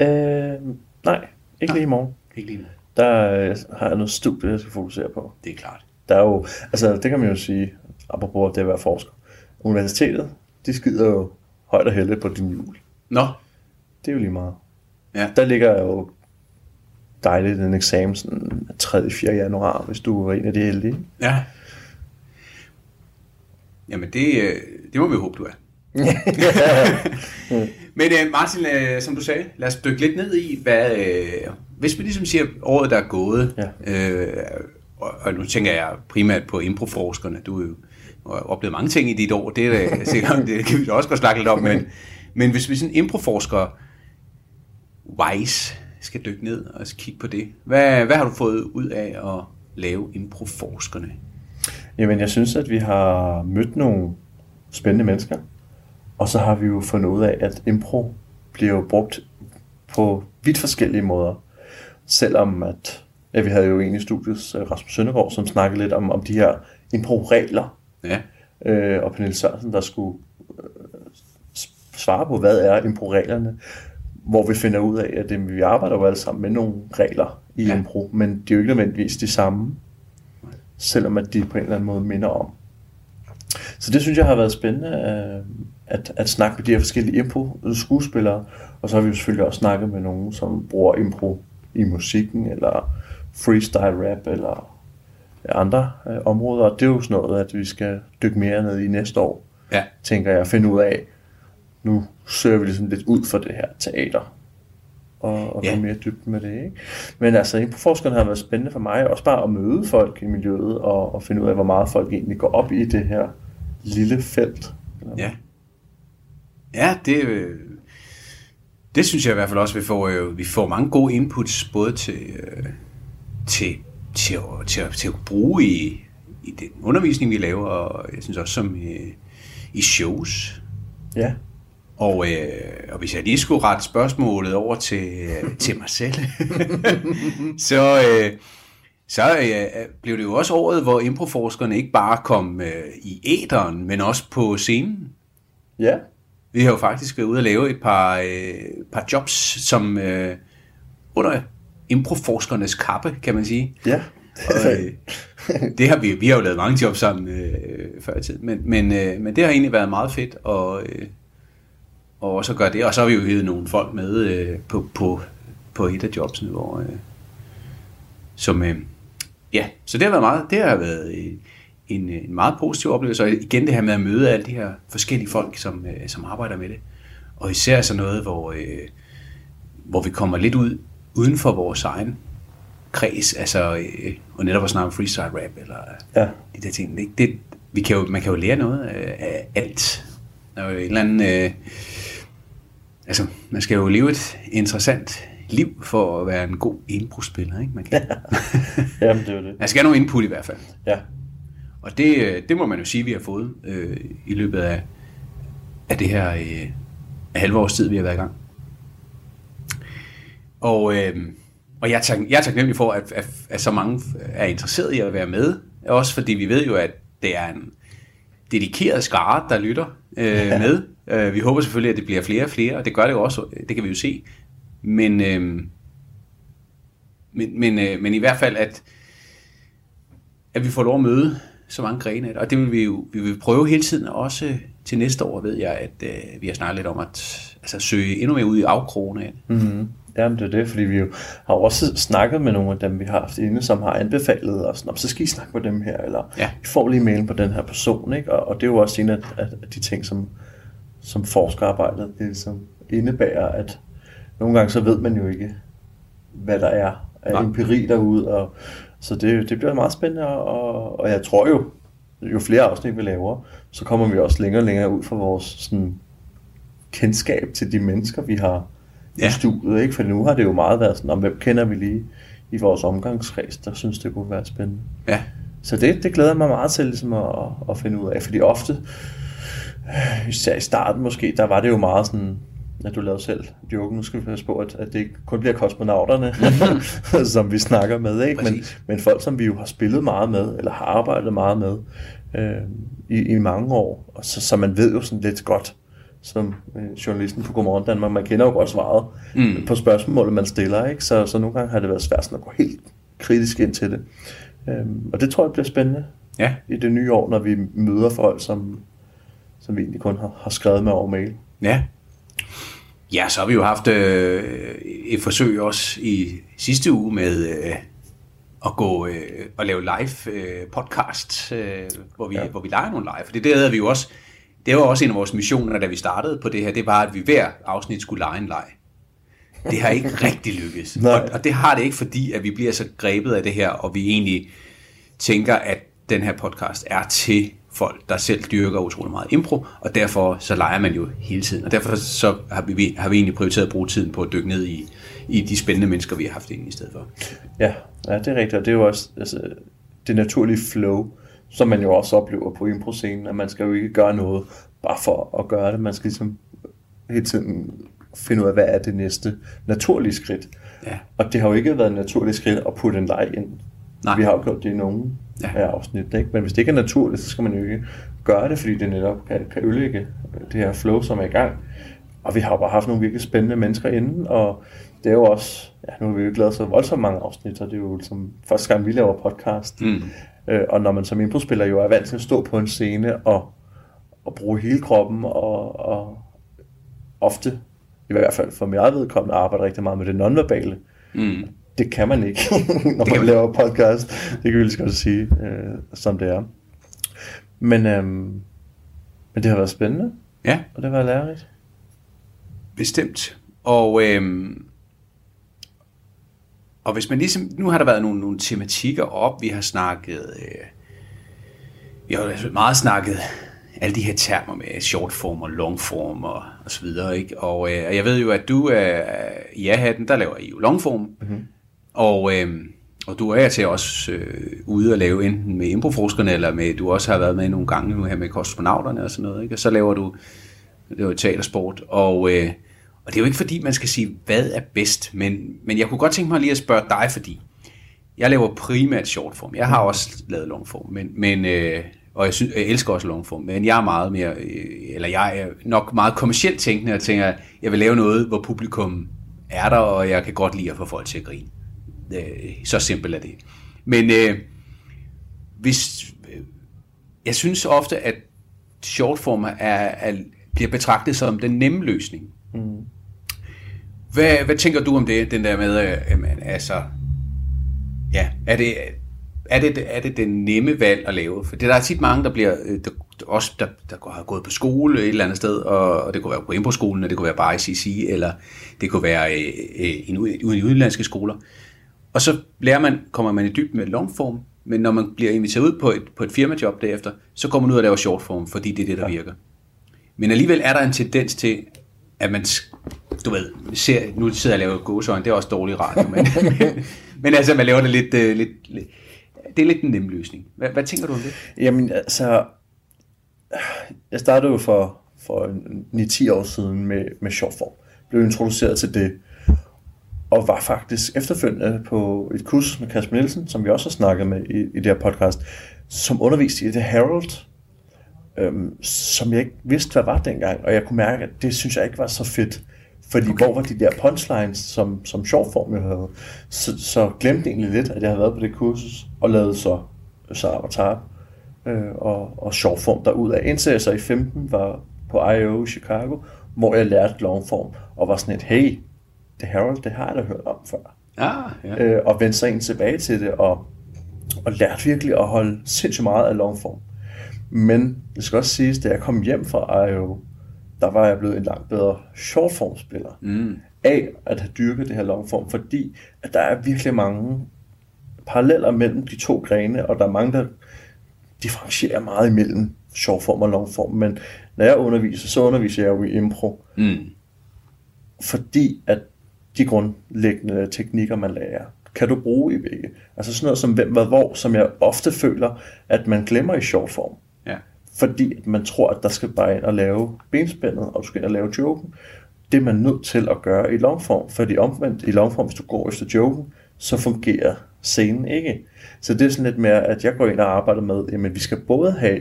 Øh, nej, ikke lige i morgen. Ikke lige nu. Der øh, har jeg noget studie, jeg skal fokusere på. Det er klart. Der er jo, altså det kan man jo sige, apropos det at være forsker. Universitetet, de skider jo højt og heldigt på din jul. Nå, Det er jo lige meget. Ja. Der ligger jo dejligt en eksamen sådan 3. 4. januar, hvis du er en af de heldige. ja. Jamen det, øh, det må vi håbe, du er. Men øh, Martin, øh, som du sagde, lad os dykke lidt ned i, hvad, øh, hvis vi ligesom siger året, der er gået, Ja. øh, og, og nu tænker jeg primært på improforskerne, du har jo har oplevet mange ting i dit år, det, er da sikkert, det kan vi da også godt snakke lidt om, men, men hvis vi sådan improforsker wise skal dykke ned og kigge på det, hvad, hvad har du fået ud af at lave improforskerne? Jamen, jeg synes, at vi har mødt nogle spændende mennesker, og så har vi jo fundet ud af, at impro bliver jo brugt på vidt forskellige måder. Selvom at, ja, vi havde jo en i studiet, øh, Rasmus Søndergaard, som snakkede lidt om, om de her impro-regler, Ja, øh, og Pernille Sørensen, der skulle øh, svare på, hvad er impro-reglerne, hvor vi finder ud af, at det, vi arbejder jo alle sammen med nogle regler i Ja. ja. impro, men de er jo ikke nødvendigvis de samme, selvom at de på en eller anden måde minder om. Så det synes jeg har været spændende, øh, at, at snakke med de her forskellige impro-skuespillere, og så har vi jo selvfølgelig også snakket med nogen, som bruger impro i musikken, eller freestyle rap, eller andre øh, områder, og det er jo sådan noget, at vi skal dykke mere ned i næste år, ja, tænker jeg, at finde ud af, nu søger vi ligesom lidt ud for det her teater, og, og Ja. gå mere dybt med det, ikke? Men altså, improforskerne har været spændende for mig, også bare at møde folk i miljøet, og, og finde ud af, hvor meget folk egentlig går op i det her lille felt. ja. Ja, det, øh, det synes jeg i hvert fald også, vi får, øh, vi får mange gode inputs, både til, øh, til, til, at, til, at, til at bruge i, i den undervisning, vi laver, og jeg synes også som i, i shows. Ja, Og, øh, og hvis jeg lige skulle rette spørgsmålet over til, øh, til mig selv, så, øh, så øh, blev det jo også året, hvor improforskerne ikke bare kom øh, i æderen, men også på scenen. ja, Vi har jo faktisk været ude at lave et par, øh, par jobs, som øh, under improforskernes kappe, kan man sige. ja. Og, øh, det har vi, vi har jo lavet mange jobs sammen øh, før i tiden, men, men, øh, men det har egentlig været meget fedt at, øh, og også at gøre det. Og så har vi jo hivet nogle folk med øh, på, på, på et af jobsene, hvor, øh, som, øh, ja, så det har været meget, det har været øh, en, en meget positiv oplevelse, og igen det her med at møde alle de her forskellige folk, som, øh, som arbejder med det. Og især sådan noget, hvor, øh, hvor vi kommer lidt ud uden for vores egen kreds, altså, øh, og netop at snakke om freestyle rap, eller Ja, de der ting. Det, det, vi kan jo, man kan jo lære noget af, af alt. Der er jo en eller anden... Øh, altså, man skal jo leve et interessant liv for at være en god indbrugsspiller, ikke? Man, kan, jamen det er det. man skal have noget input i hvert fald. Ja, Og det, øh, det må man jo sige, vi har fået øh, i løbet af, af det her øh, halve års tid, vi har været i gang. Og, øh, og jeg, er tak, jeg er taknemmelig for, at, at, at så mange er interesseret i at være med. Også fordi vi ved jo, at det er en dedikeret skare, der lytter øh, ja. med. Øh, vi håber selvfølgelig, at det bliver flere og flere, og det gør det jo også, det kan vi jo se. Men, øh, men, men, øh, men i hvert fald, at, at vi får lov at møde så mange grene af det. Og det vil vi jo vi vil prøve hele tiden, også til næste år, ved jeg, at øh, vi har snakket lidt om at altså, søge endnu mere ud i afkrogene. Mm-hmm. Jamen det er det, fordi vi jo har også snakket med nogle af dem, vi har haft inde, som har anbefalet os, "Nå, så skal I snakke med dem her, eller Ja. I får lige mailen på den her person, ikke? Og, og det er jo også en af, af, af de ting, som, som forskerarbejdet det ligesom indebærer, at nogle gange så ved man jo ikke, hvad der er af Nej. empiri derude, og så det, det bliver meget spændende, og, og jeg tror jo, jo flere afsnit vi laver, så kommer vi også længere og længere ud fra vores sådan, kendskab til de mennesker, vi har Ja. i studiet, ikke? For nu har det jo meget været sådan, om hvem kender vi lige i vores omgangskreds, der synes, det kunne være spændende. Ja, Så det, det glæder jeg mig meget til ligesom at, at finde ud af, fordi ofte, øh, især i starten måske, der var det jo meget sådan, at du lavede selv joken. Nu skal vi passe på, at, at det ikke kun bliver kosmonauterne, som vi snakker med, ikke? Men, Præcis. men folk, som vi jo har spillet meget med, eller har arbejdet meget med øh, i, i mange år. Og så, så man ved jo sådan lidt godt, som øh, journalisten på Godmorgen Danmark, man kender jo godt svaret mm. på spørgsmålet, man stiller. Ikke? Så, så nogle gange har det været svært sådan at gå helt kritisk ind til det. Øhm, og det tror jeg bliver spændende Ja, i det nye år, når vi møder folk, som, som vi egentlig kun har, har skrevet med over mail. ja. Ja, så har vi jo haft øh, et forsøg også i sidste uge med øh, at gå øh, og lave live øh, podcast, øh, hvor, vi, ja. Hvor vi leger nogle live. For det der havde vi jo også, det var også en af vores missioner, da vi startede på det her, det var, at vi hver afsnit skulle lege en leg. Det har ikke rigtig lykkes. Nej. Og, og det har det ikke, fordi at vi bliver så grebet af det her, og vi egentlig tænker, at den her podcast er til folk, der selv dyrker utrolig meget impro, og derfor så leger man jo hele tiden. Og derfor så har vi, har vi egentlig prioriteret at bruge tiden på at dykke ned i, i de spændende mennesker, vi har haft inde i stedet for. Ja, ja, det er rigtigt, og det er jo også altså, det naturlige flow, som man jo også oplever på impro-scenen, at man skal jo ikke gøre noget bare for at gøre det, man skal ligesom hele tiden finde ud af, hvad er det næste naturlige skridt. Ja. Og det har jo ikke været et naturligt skridt at putte en leg ind. Nej. Vi har jo gjort det i nogle Ja. af afsnit, ikke? men hvis det ikke er naturligt, så skal man jo ikke gøre det, fordi det netop kan, kan ødelægge det her flow, som er i gang. Og vi har bare haft nogle virkelig spændende mennesker inden, og det er jo også, ja, nu har vi jo ikke lavet så voldsomt mange afsnit, og det er jo ligesom første gang, vi laver podcast. Mm. Øh, og når man som improspiller jo er vant til at stå på en scene og, og bruge hele kroppen, og, og ofte, i hvert fald for mit eget vedkommende, arbejde rigtig meget med det nonverbale. Mm. Det kan man ikke, når man man laver podcast. Det kan vi lige så godt sige, øh, som det er. Men, øhm, men det har været spændende, Ja, og det har været lærerigt. bestemt. Og, øhm, og hvis man ligesom, nu har der været nogle, nogle tematikker op, vi har snakket, øh, vi har meget snakket alle de her termer med shortform og longform og, og så videre, ikke? Og, øh, jeg ved jo, at du er i ja-hatten, der laver I jo longform, mm-hmm og, øh, og du er til også øh, ude at lave enten med improforskerne, eller med, du også har været med nogle gange nu her med kosmonauterne og sådan noget, ikke? Og så laver du, det er jo teatersport, og, øh, og det er jo ikke fordi, man skal sige, hvad er bedst, men, men jeg kunne godt tænke mig lige at spørge dig, fordi jeg laver primært shortform. Jeg har også lavet longform, men, men øh, og jeg, synes, jeg elsker også longform, men jeg er meget mere, øh, eller jeg er nok meget kommercielt tænkende, og tænker, at jeg vil lave noget, hvor publikum er der, og jeg kan godt lide at få folk til at grine. Øh, så simpelt er det. Men øh, hvis, øh, jeg synes ofte, at shortformer er, er, bliver betragtet som den nemme løsning. Mm. Hvad, hvad tænker du om det, den der med, øh, jamen, altså, ja, er det, er det, er det den nemme valg at lave? For det der er tit mange, der bliver, øh, der, også der, der går- har gået på skole et eller andet sted, og, og det kunne være på Improskolen, og det kunne være bare i CC, eller det kunne være øh, øh, en, ude i udenlandske skoler. Og så lærer man, kommer man i dybden med longform, men når man bliver inviteret ud på et, på et firmajob derefter, så kommer man ud og laver shortform, fordi det er det, der virker. Men alligevel er der en tendens til, at man, du ved, ser, nu sidder jeg og laver gåsøjne, det er også dårlig radio, men, men, men altså, man laver det lidt, øh, lidt, lidt, det er lidt en nem løsning. Hvad, hvad tænker du om det? Jamen, altså, jeg startede jo for, for en- 9-10 år siden med, med shortform. Blev introduceret til det, og var faktisk efterfølgende på et kursus med Kasper Nielsen, som vi også har snakket med i, i det her podcast, som underviste i det Herald, øhm, som jeg ikke vidste, hvad var dengang, og jeg kunne mærke, at det synes jeg ikke var så fedt. Fordi okay. hvor var de der punchlines, som, som shortform jeg havde? Så, så glemte jeg egentlig lidt, at jeg havde været på det kursus, og lavede så så Avatar øh, og, og shortform derud af. Indtil jeg så i 15 var på I.O. i Chicago, hvor jeg lærte longform, og var sådan et, hey, det Herald, det har jeg da hørt om før. Ah, ja. Øh, og vendte sig egentlig tilbage til det, og, og lærte virkelig at holde sindssygt meget af longform. Men det skal også siges, da jeg kom hjem fra I.O., der var jeg blevet en langt bedre shortform-spiller Mm. af at have dyrket det her longform, fordi at der er virkelig mange paralleller mellem de to grene, og der er mange, der differentierer meget imellem shortform og longform. Men når jeg underviser, så underviser jeg jo i impro, Mm. fordi at de grundlæggende teknikker, man lærer, kan du bruge i begge. Altså sådan noget som hvem, hvad, hvor, som jeg ofte føler, at man glemmer i shortform. Ja. Fordi at man tror, at der skal bare ind og lave benspændet, og du skal ind og lave joken. det er man nødt til at gøre i longform, fordi omvendt i longform, hvis du går efter joken, så fungerer scenen ikke. Så det er sådan lidt mere, at jeg går ind og arbejder med, at vi skal både have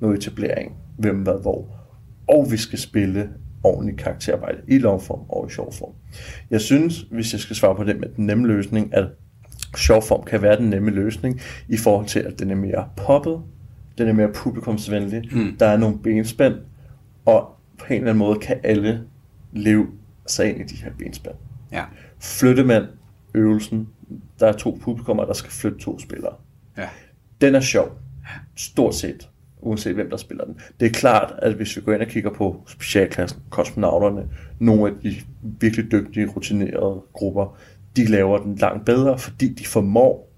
noget etablering, hvem, hvad, hvor, og vi skal spille ordentlig karakterarbejde i longform og i shortform. Jeg synes, hvis jeg skal svare på det med den nemme løsning, at shortform kan være den nemme løsning i forhold til, at den er mere poppet, den er mere publikumsvenlig, mm. der er nogle benspænd, og på en eller anden måde kan alle leve sig ind i de her benspænd. Ja. Flytte man øvelsen, der er to publikummer, der skal flytte to spillere. Ja. Den er sjov, stort set, uanset hvem der spiller den. Det er klart, at hvis vi går ind og kigger på specialklassen, kosmonauterne, nogle af de virkelig dygtige, rutinerede grupper, de laver den langt bedre, fordi de formår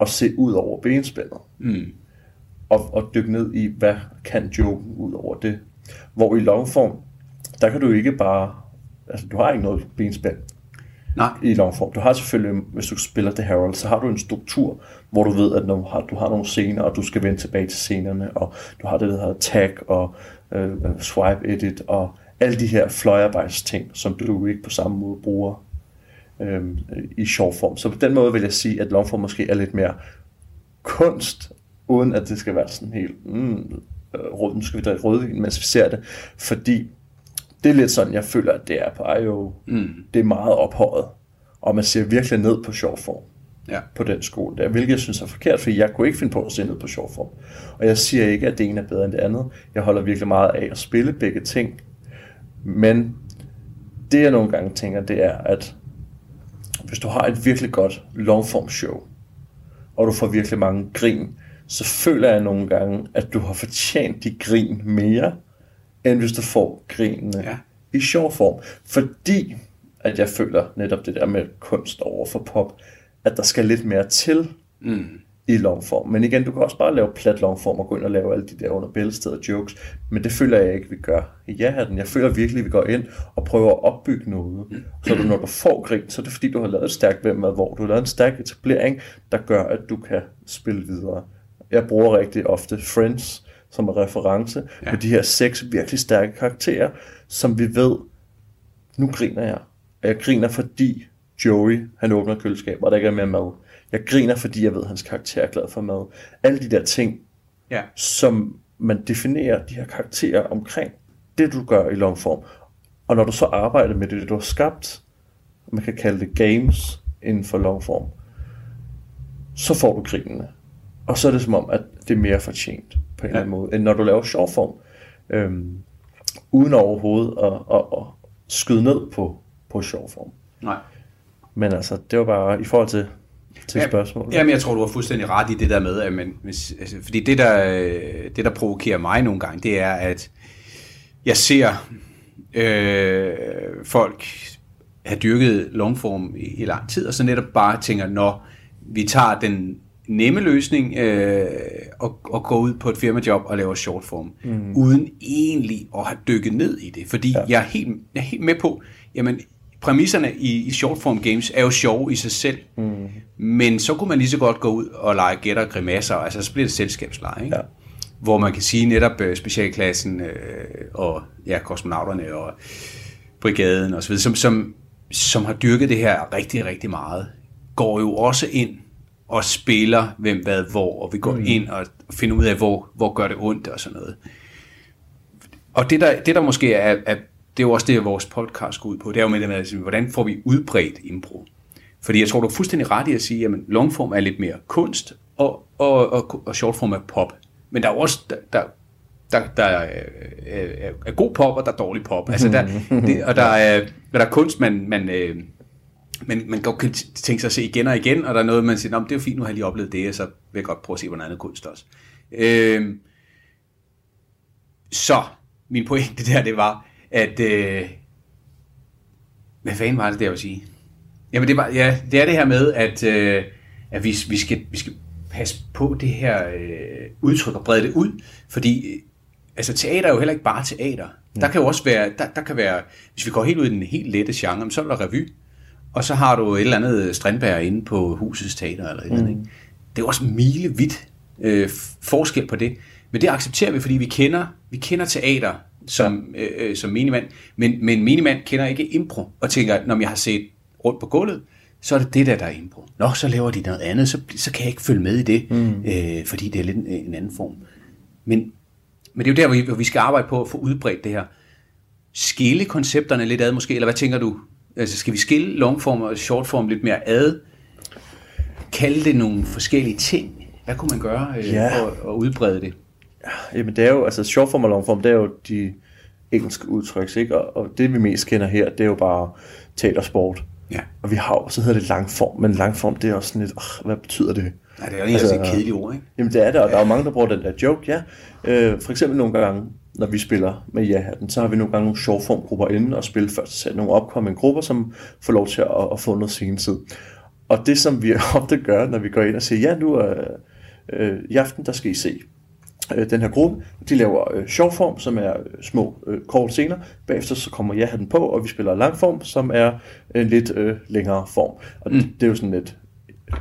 at se ud over benspændet. Mm. Og, og dykke ned i, hvad kan joken ud over det. Hvor i longform, der kan du ikke bare, altså du har ikke noget benspænd Nej. i longform. Du har selvfølgelig, hvis du spiller The Herald, så har du en struktur, hvor du ved, at når du har, du har nogle scener, og du skal vende tilbage til scenerne, og du har det, der hedder tag og øh, swipe edit, og alle de her fløjarbejds ting, som du ikke på samme måde bruger øh, i short form. Så på den måde vil jeg sige, at longform måske er lidt mere kunst, uden at det skal være sådan helt, mm, øh, rød, nu skal vi drikke rødvin, mens vi ser det, fordi det er lidt sådan, jeg føler, at det er på IO. Mm. Det er meget ophøjet, og man ser virkelig ned på short form Ja. på den skole der, hvilket jeg synes er forkert, fordi jeg kunne ikke finde på at se ned på short form. Og jeg siger ikke, at det ene er bedre end det andet. Jeg holder virkelig meget af at spille begge ting. Men det jeg nogle gange tænker, det er, at hvis du har et virkelig godt longform show, og du får virkelig mange grin, så føler jeg nogle gange, at du har fortjent de grin mere, end hvis du får grinene Ja. i sjov form. Fordi at jeg føler netop det der med kunst over for pop, at der skal lidt mere til Mm. i longform. Men igen, du kan også bare lave plat longform og gå ind og lave alle de der under bæltesteder jokes, men det føler jeg ikke, vi gør i ja-hatten. Jeg føler virkelig, at vi går ind og prøver at opbygge noget. Så du, når du får grin, så er det fordi, du har lavet et stærkt hvem med hvor. Du har lavet en stærk etablering, der gør, at du kan spille videre. Jeg bruger rigtig ofte Friends som en reference Ja. ja. med de her seks virkelig stærke karakterer, som vi ved, nu griner jeg. Og jeg griner, fordi Joey, han åbner køleskabet, og der ikke er mere mad. Jeg griner, fordi jeg ved, at hans karakter er glad for mad. Alle de der ting, Ja. som man definerer de her karakterer omkring, det du gør i longform. Og når du så arbejder med det, du har skabt, man kan kalde det games inden for longform, så får du grinene. Og så er det som om, at det er mere fortjent på en eller anden måde, end når du laver shortform, øhm, uden overhovedet at, at, at skyde ned på, på shortform. Nej. Men altså, det var bare i forhold til, til Ja, spørgsmålet. Jamen, jeg tror, du har fuldstændig ret i det der med, at man, hvis, altså, fordi det der, det, der provokerer mig nogle gange, det er, at jeg ser øh, folk have dyrket longform i, i lang tid, og så netop bare tænker, når vi tager den nemme løsning øh, og, og går ud på et firmajob og laver shortform, mm. uden egentlig at have dykket ned i det. Fordi ja. jeg, er helt, jeg er helt med på, jamen præmisserne i, i shortform games er jo sjove i sig selv, mm. men så kunne man lige så godt gå ud og lege gætter og grimasser, altså så bliver det selskabsleje, ikke? Ja. hvor man kan sige netop øh, specialklassen øh, og ja, kosmonauterne og brigaden og så videre, som, som, som har dyrket det her rigtig, rigtig meget, går jo også ind og spiller hvem, hvad, hvor, og vi går mm. ind og finder ud af, hvor, hvor gør det ondt og sådan noget. Og det der, det der måske er, er, det er jo også det, vores podcast går ud på, det er jo med det med, altså, hvordan får vi udbredt impro? Fordi jeg tror, du er fuldstændig ret i at sige, at longform er lidt mere kunst, og, og, og, og shortform er pop. Men der er jo også, der, der, der, der er, er, er god pop, og der er dårlig pop. Altså der, det, og der er, der er kunst, man, man, øh, man, man godt kan tænke sig at se igen og igen, og der er noget, man siger, det er jo fint, nu har jeg lige oplevet det, og så vil jeg godt prøve at se, hvordan andet kunst også. Øh, så, min pointe der, det var, at, øh, hvad fanden var det, der jeg ville sige? Jamen, det, var, ja, det er det her med, at, øh, at vi, vi, skal, vi skal passe på det her øh, udtryk og brede det ud, fordi øh, altså, teater er jo heller ikke bare teater. Der kan jo også være, der, der kan være, hvis vi går helt ud i den helt lette genre, så er der revy, og så har du et eller andet strandbær inde på husets teater, eller et eller andet, ikke? Det er også milevidt øh, forskel på det. Men det accepterer vi, fordi vi kender, vi kender teater som, ja. øh, som minimand. Men, men minimand kender ikke impro, og tænker, når jeg har set rundt på gulvet, så er det det der, der er impro. Nå, så laver de noget andet, så, så kan jeg ikke følge med i det, mm. øh, fordi det er lidt en, en anden form. Men, men det er jo der, hvor vi, hvor vi skal arbejde på at få udbredt det her. Skille koncepterne lidt ad måske, eller hvad tænker du? Altså skal vi skille longform og shortform lidt mere ad? Kalde det nogle forskellige ting? Hvad kunne man gøre øh, Ja. for at udbrede det? Jamen det er jo, altså shortform og longform, det er jo de engelske udtryk, ikke? Og, og det vi mest kender her, det er jo bare teatersport. Ja. Og vi har jo, så hedder det langform, men langform, det er også sådan lidt, oh, hvad betyder det? Nej, det er jo altså, et kedeligt ord, ikke? Jamen det er det, og der er jo mange, der bruger den der joke, ja. Øh, for eksempel nogle gange, når vi spiller med ja-hatten, så har vi nogle gange nogle shortform-grupper inde og spille første sæt. Nogle opkommende grupper, som får lov til at, at få noget senetid. Og det, som vi ofte gør, når vi går ind og siger, ja, nu er øh, i aften, der skal I se øh, den her gruppe. De laver øh, shortform, som er øh, små øh, kort scener. Bagefter så kommer jeg den på, og vi spiller langform, som er en lidt øh, længere form. Og mm. det, det er jo sådan lidt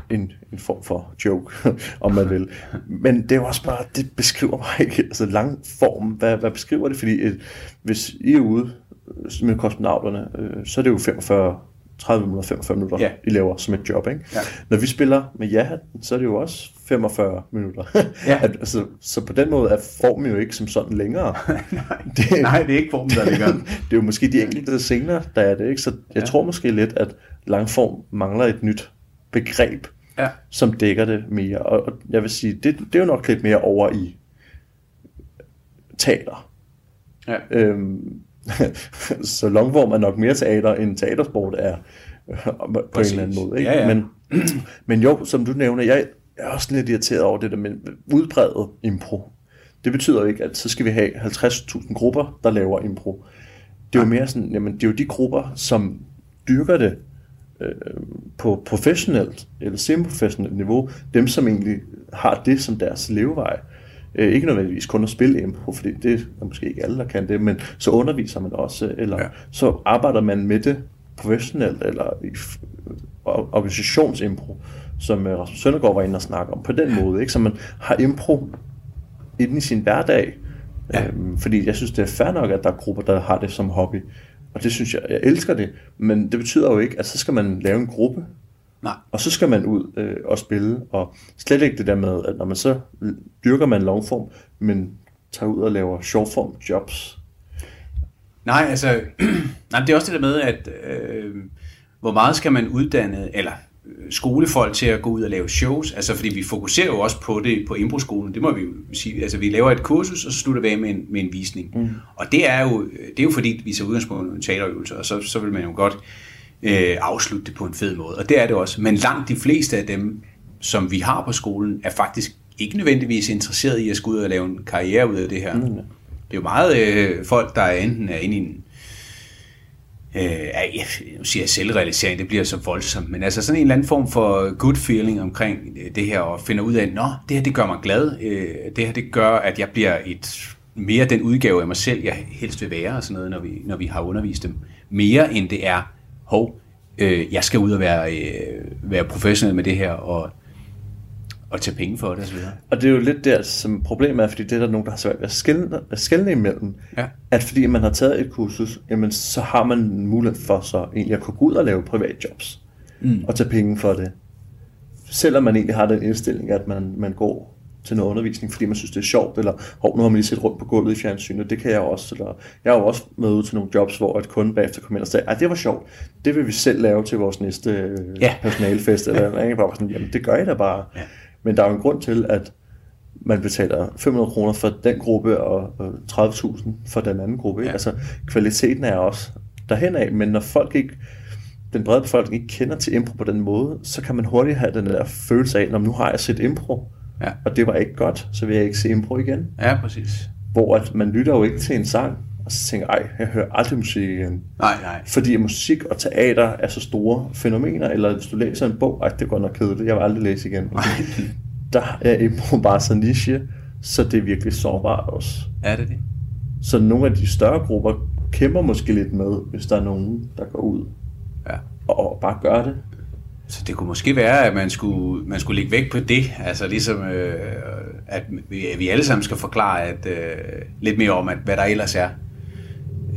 en, en form for joke, om man vil. Men det er jo også bare, det beskriver mig ikke, altså lang form, hvad, hvad beskriver det? Fordi et, hvis I er ude øh, med kosmonauterne, øh, så er det jo 45 30 minutter, 45 minutter, Ja. I laver som et job, ikke? Ja. Når vi spiller med ja så er det jo også 45 minutter. Ja. At, altså, så på den måde er formen jo ikke som sådan længere. det, Nej, det er ikke formen, der ligger. det er jo måske de enkelte scener, der er det, ikke? Så jeg ja. tror måske lidt, at langform mangler et nyt begreb, Ja. som dækker det mere. Og, og jeg vil sige, det, det er jo nok lidt mere over i teater. Ja. Øhm, så longform er nok mere teater, end teatersport er øh, på Præcis. en eller anden måde. Ikke? Ja, ja. Men, men jo, som du nævner, jeg er også lidt irriteret over det der med udbredet impro. Det betyder jo ikke, at så skal vi have 50.000 grupper, der laver impro. Det er jo mere sådan, jamen det er jo de grupper, som dyrker det øh, på professionelt eller semi-professionelt niveau, dem som egentlig har det som deres levevej. Øh, ikke nødvendigvis kun at spille impro, fordi det er måske ikke alle, der kan det, men så underviser man også, eller Ja. så arbejder man med det professionelt, eller i or- organisationsimpro, som øh, Rasmus Søndergaard var inde og snakke om, på den måde, ikke? så man har impro inde i sin hverdag, ja. øhm, fordi jeg synes, det er fair nok, at der er grupper, der har det som hobby, og det synes jeg, jeg elsker det, men det betyder jo ikke, at så skal man lave en gruppe, Nej. og så skal man ud øh, og spille, og slet ikke det der med, at når man så dyrker man longform, men tager ud og laver shortform jobs. Nej, altså, nej, det er også det der med, at øh, hvor meget skal man uddanne, eller øh, skolefolk til at gå ud og lave shows, altså fordi vi fokuserer jo også på det på improskolen, det må vi jo sige, altså vi laver et kursus, og så slutter vi af med en, med en visning. Mm. Og det er, jo, det er jo fordi, vi tager udgangspunkt i en teaterøvelse, og så, så vil man jo godt øh, afslutte det på en fed måde, og det er det også. Men langt de fleste af dem, som vi har på skolen, er faktisk ikke nødvendigvis interesseret i at skulle ud og lave en karriere ud af det her. Mm. Det er jo meget øh, folk, der er enten er inde i en øh, ja, nu siger jeg selvrealisering, det bliver så voldsomt, men altså sådan en eller anden form for good feeling omkring øh, det her, og finder ud af, nå, det her det gør mig glad, øh, det her det gør, at jeg bliver et mere den udgave af mig selv, jeg helst vil være, og sådan noget, når vi, når vi har undervist dem. Mere end det er, hov, øh, jeg skal ud og være, øh, være professionel med det her, og, og tage penge for det osv. Og det er jo lidt der, som problemet er, fordi det er der nogen, der har svært ved at skelne, at skelne imellem. Ja. At fordi man har taget et kursus, jamen så har man mulighed for så egentlig at kunne gå ud og lave privatjobs. Mm. Og tage penge for det. Selvom man egentlig har den indstilling, at man, man går til noget undervisning, fordi man synes, det er sjovt, eller hov, nu har man lige set rundt på gulvet i fjernsynet, det kan jeg også, eller jeg har jo også med ud til nogle jobs, hvor et kunde bagefter kom ind og sagde, ej, det var sjovt, det vil vi selv lave til vores næste øh, Ja. personalefest, eller noget, ikke? Bare sådan, jamen det gør I da bare. Ja. Men der er jo en grund til, at man betaler 500 kroner for den gruppe, og og 30.000 for den anden gruppe. Ja. Altså, kvaliteten er også derhen af, men når folk ikke, den brede befolkning ikke kender til impro på den måde, så kan man hurtigt have den der følelse af, når nu har jeg set impro, Ja. og det var ikke godt, så vil jeg ikke se impro igen. Ja, præcis. Hvor at man lytter jo ikke til en sang, og så tænker ej, jeg hører aldrig musik igen. Nej, nej. Fordi musik og teater er så store fænomener, eller hvis du læser en bog, ej, det godt nok kedeligt, jeg vil aldrig læse igen. Der er impro bare så niche, så det er virkelig sårbart også. Er det det? Så nogle af de større grupper kæmper måske lidt med, hvis der er nogen, der går ud Ja. og bare gør det. Så det kunne måske være, at man skulle, man skulle lægge vægt på det, altså ligesom, øh, at vi, at vi alle sammen skal forklare at, øh, lidt mere om, at, hvad der ellers er.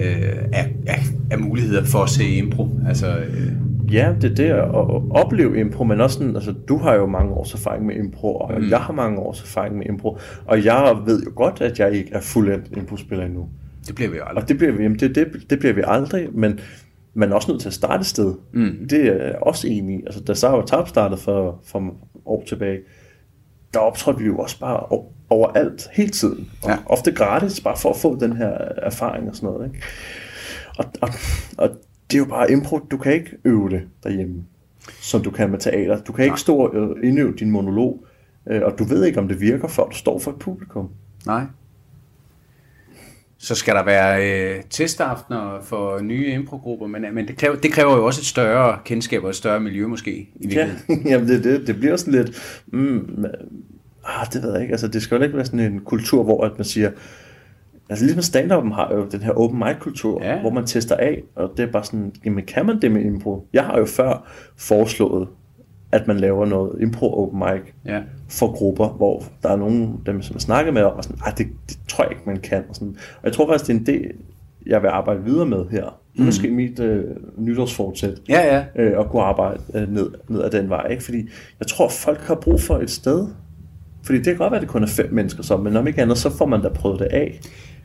øh, af, af, af muligheder for at se impro. Altså, øh, Ja, det er det at at opleve impro, men også sådan, altså du har jo mange års erfaring med impro, og mm. jeg har mange års erfaring med impro, og jeg ved jo godt, at jeg ikke er fuldendt impro-spiller endnu. det bliver vi jo aldrig. Og det bliver vi, jamen det, det, det bliver vi aldrig, men man er også nødt til at starte et sted. Mm. Det er jeg også enig i. Altså, da Sarah Tarp startede for, for år tilbage, der optrådte vi jo også bare overalt, hele tiden. Og Ja. ja. ofte gratis, bare for at få den her erfaring og sådan noget. Ikke? Og, og, og det er jo bare impro, du kan ikke øve det derhjemme, som du kan med teater. Du kan ikke stå og øh, indøve din monolog, øh, og du ved ikke, om det virker, før du står for et publikum. Nej. Så skal der være øh, testaftener for nye improgrupper, men, men det, kræver, det kræver jo også et større kendskab og et større miljø måske. I Ja, virkeligheden. jamen det, det, det bliver sådan lidt, mm, ah, det ved jeg ikke, altså det skal jo ikke være sådan en kultur, hvor at man siger, altså ligesom stand har jo den her open mic kultur, ja. hvor man tester af, og det er bare sådan, jamen kan man det med impro? Jeg har jo før foreslået, at man laver noget impro open mic Ja. for grupper, hvor der er nogen, dem som jeg snakker med og sådan, det, det tror jeg ikke, man kan. Og, sådan. og jeg tror faktisk, det er en del, jeg vil arbejde videre med her. Mm. Måske mit øh, nytårsfortsæt Ja, ja. øh, og kunne arbejde øh, ned, ned ad den vej. Ikke? Fordi jeg tror, folk har brug for et sted. Fordi det kan godt være, at det kun er fem mennesker, så, men om ikke andet, så får man da prøvet det af.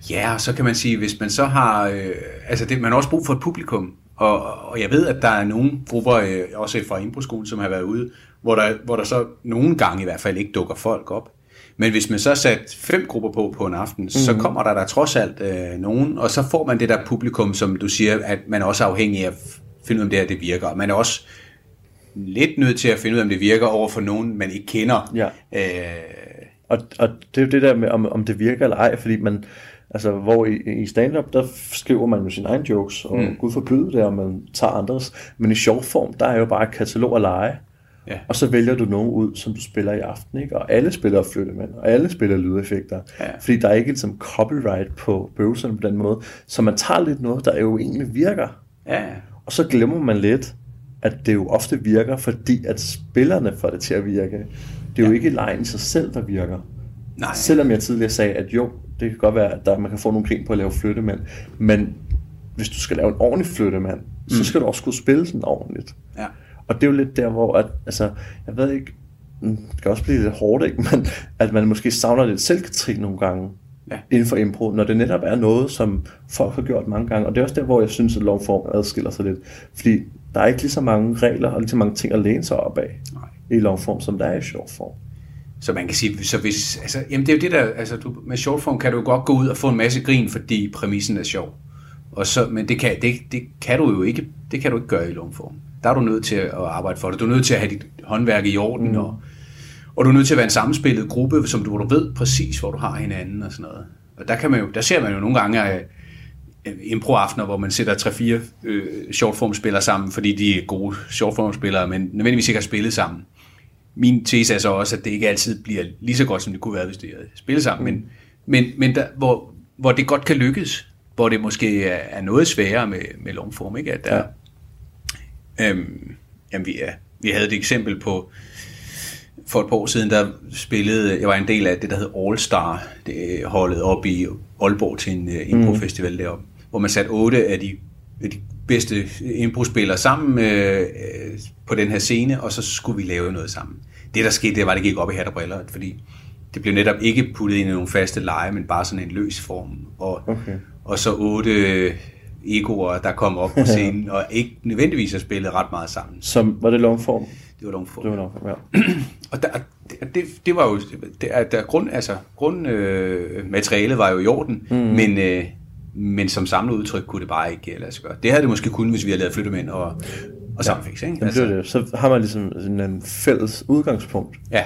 Ja, og så kan man sige, hvis man så har, øh, altså det, man har også brug for et publikum, og, og jeg ved, at der er nogle grupper, øh, også fra Improskolen, som har været ude, hvor der, hvor der så nogle gange i hvert fald ikke dukker folk op. Men hvis man så sat fem grupper på på en aften, mm. så kommer der der trods alt øh, nogen, og så får man det der publikum, som du siger, at man er også afhængig af at finde ud af, om det her det virker. Og man er også lidt nødt til at finde ud af, om det virker over for nogen, man ikke kender. Ja. Øh, Og, og det er jo det der med, om, om det virker eller ej, fordi man, altså hvor i, i stand-up, der skriver man jo sine egne jokes, og mm. Gud forbyde det, og man tager andres. Men i sjov form, der er jo bare et katalog af lege. Ja. Og så vælger du nogen ud, som du spiller i aften, ikke? Og alle spiller flyttemænd, og alle spiller lydeffekter. Ja. Fordi der er ikke ligesom copyright på bøvelserne på den måde. Så man tager lidt noget, der jo egentlig virker. ja, Og så glemmer man lidt, at det jo ofte virker, fordi at spillerne får det til at virke. Det er jo Ja. ikke lejen i sig selv, der virker. nej. Selvom jeg tidligere sagde, at jo, det kan godt være, at der, man kan få nogle grin på at lave flyttemænd, men hvis du skal lave en ordentlig flyttemand, mm. så skal du også kunne spille sådan ordentligt. Ja. Og det er jo lidt der, hvor, at, altså, jeg ved ikke, mm, det kan også blive lidt hårdt, ikke? Men at man måske savner lidt selvkritik nogle gange Ja. inden for impro, når det netop er noget, som folk har gjort mange gange. Og det er også der, hvor jeg synes, at lovform adskiller sig lidt. Fordi der er ikke lige så mange regler og lige så mange ting at læne sig op af Nej. i lovform, som der er i shortform. Så man kan sige, så hvis, altså, jamen det er jo det der, altså du, med shortform kan du jo godt gå ud og få en masse grin, fordi præmissen er sjov. Og så, men det kan, det, det kan du jo ikke, det kan du ikke gøre i longform. Der er du nødt til at arbejde for det. Du er nødt til at have dit håndværk i orden, mm. og, og du er nødt til at være en sammenspillet gruppe, som du, hvor du ved præcis, hvor du har hinanden og sådan noget. Og der, kan man jo, der ser man jo nogle gange af improaftener, hvor man sætter 3-4 øh, shortform-spillere sammen, fordi de er gode shortform-spillere, men nødvendigvis ikke har spillet sammen min tese er så også, at det ikke altid bliver lige så godt, som det kunne være, hvis det havde spillet sammen, men, men, men der, hvor, hvor det godt kan lykkes, hvor det måske er, er noget sværere med, med longform, ikke? At der, ja. øhm, jamen, vi, er, vi havde et eksempel på, for et par år siden, der spillede, jeg var en del af det, der hed All Star, det holdet op i Aalborg til en uh, impro-festival deroppe, hvor man satte otte af de, af de bedste impro-spillere sammen øh, øh, på den her scene, og så skulle vi lave noget sammen. Det, der skete, det var, at det gik op i hat og briller, fordi det blev netop ikke puttet ind i nogle faste lege, men bare sådan en løs form. Og, Okay. og så otte øh, egoer, der kom op på scenen, og ikke nødvendigvis har spillet ret meget sammen. Som, var det longform? Det var longform. Det var longform, ja. Og der, det, det, var jo, det, er- der grund, altså, grundmaterialet øh, materialet var jo i orden, mm. men, øh, men som samlet udtryk kunne det bare ikke øh, lade sig gøre. Det havde det måske kun, hvis vi havde lavet flyttemænd og, og samfix, ikke? Jamen, det det. Så har man ligesom en fælles udgangspunkt. Ja,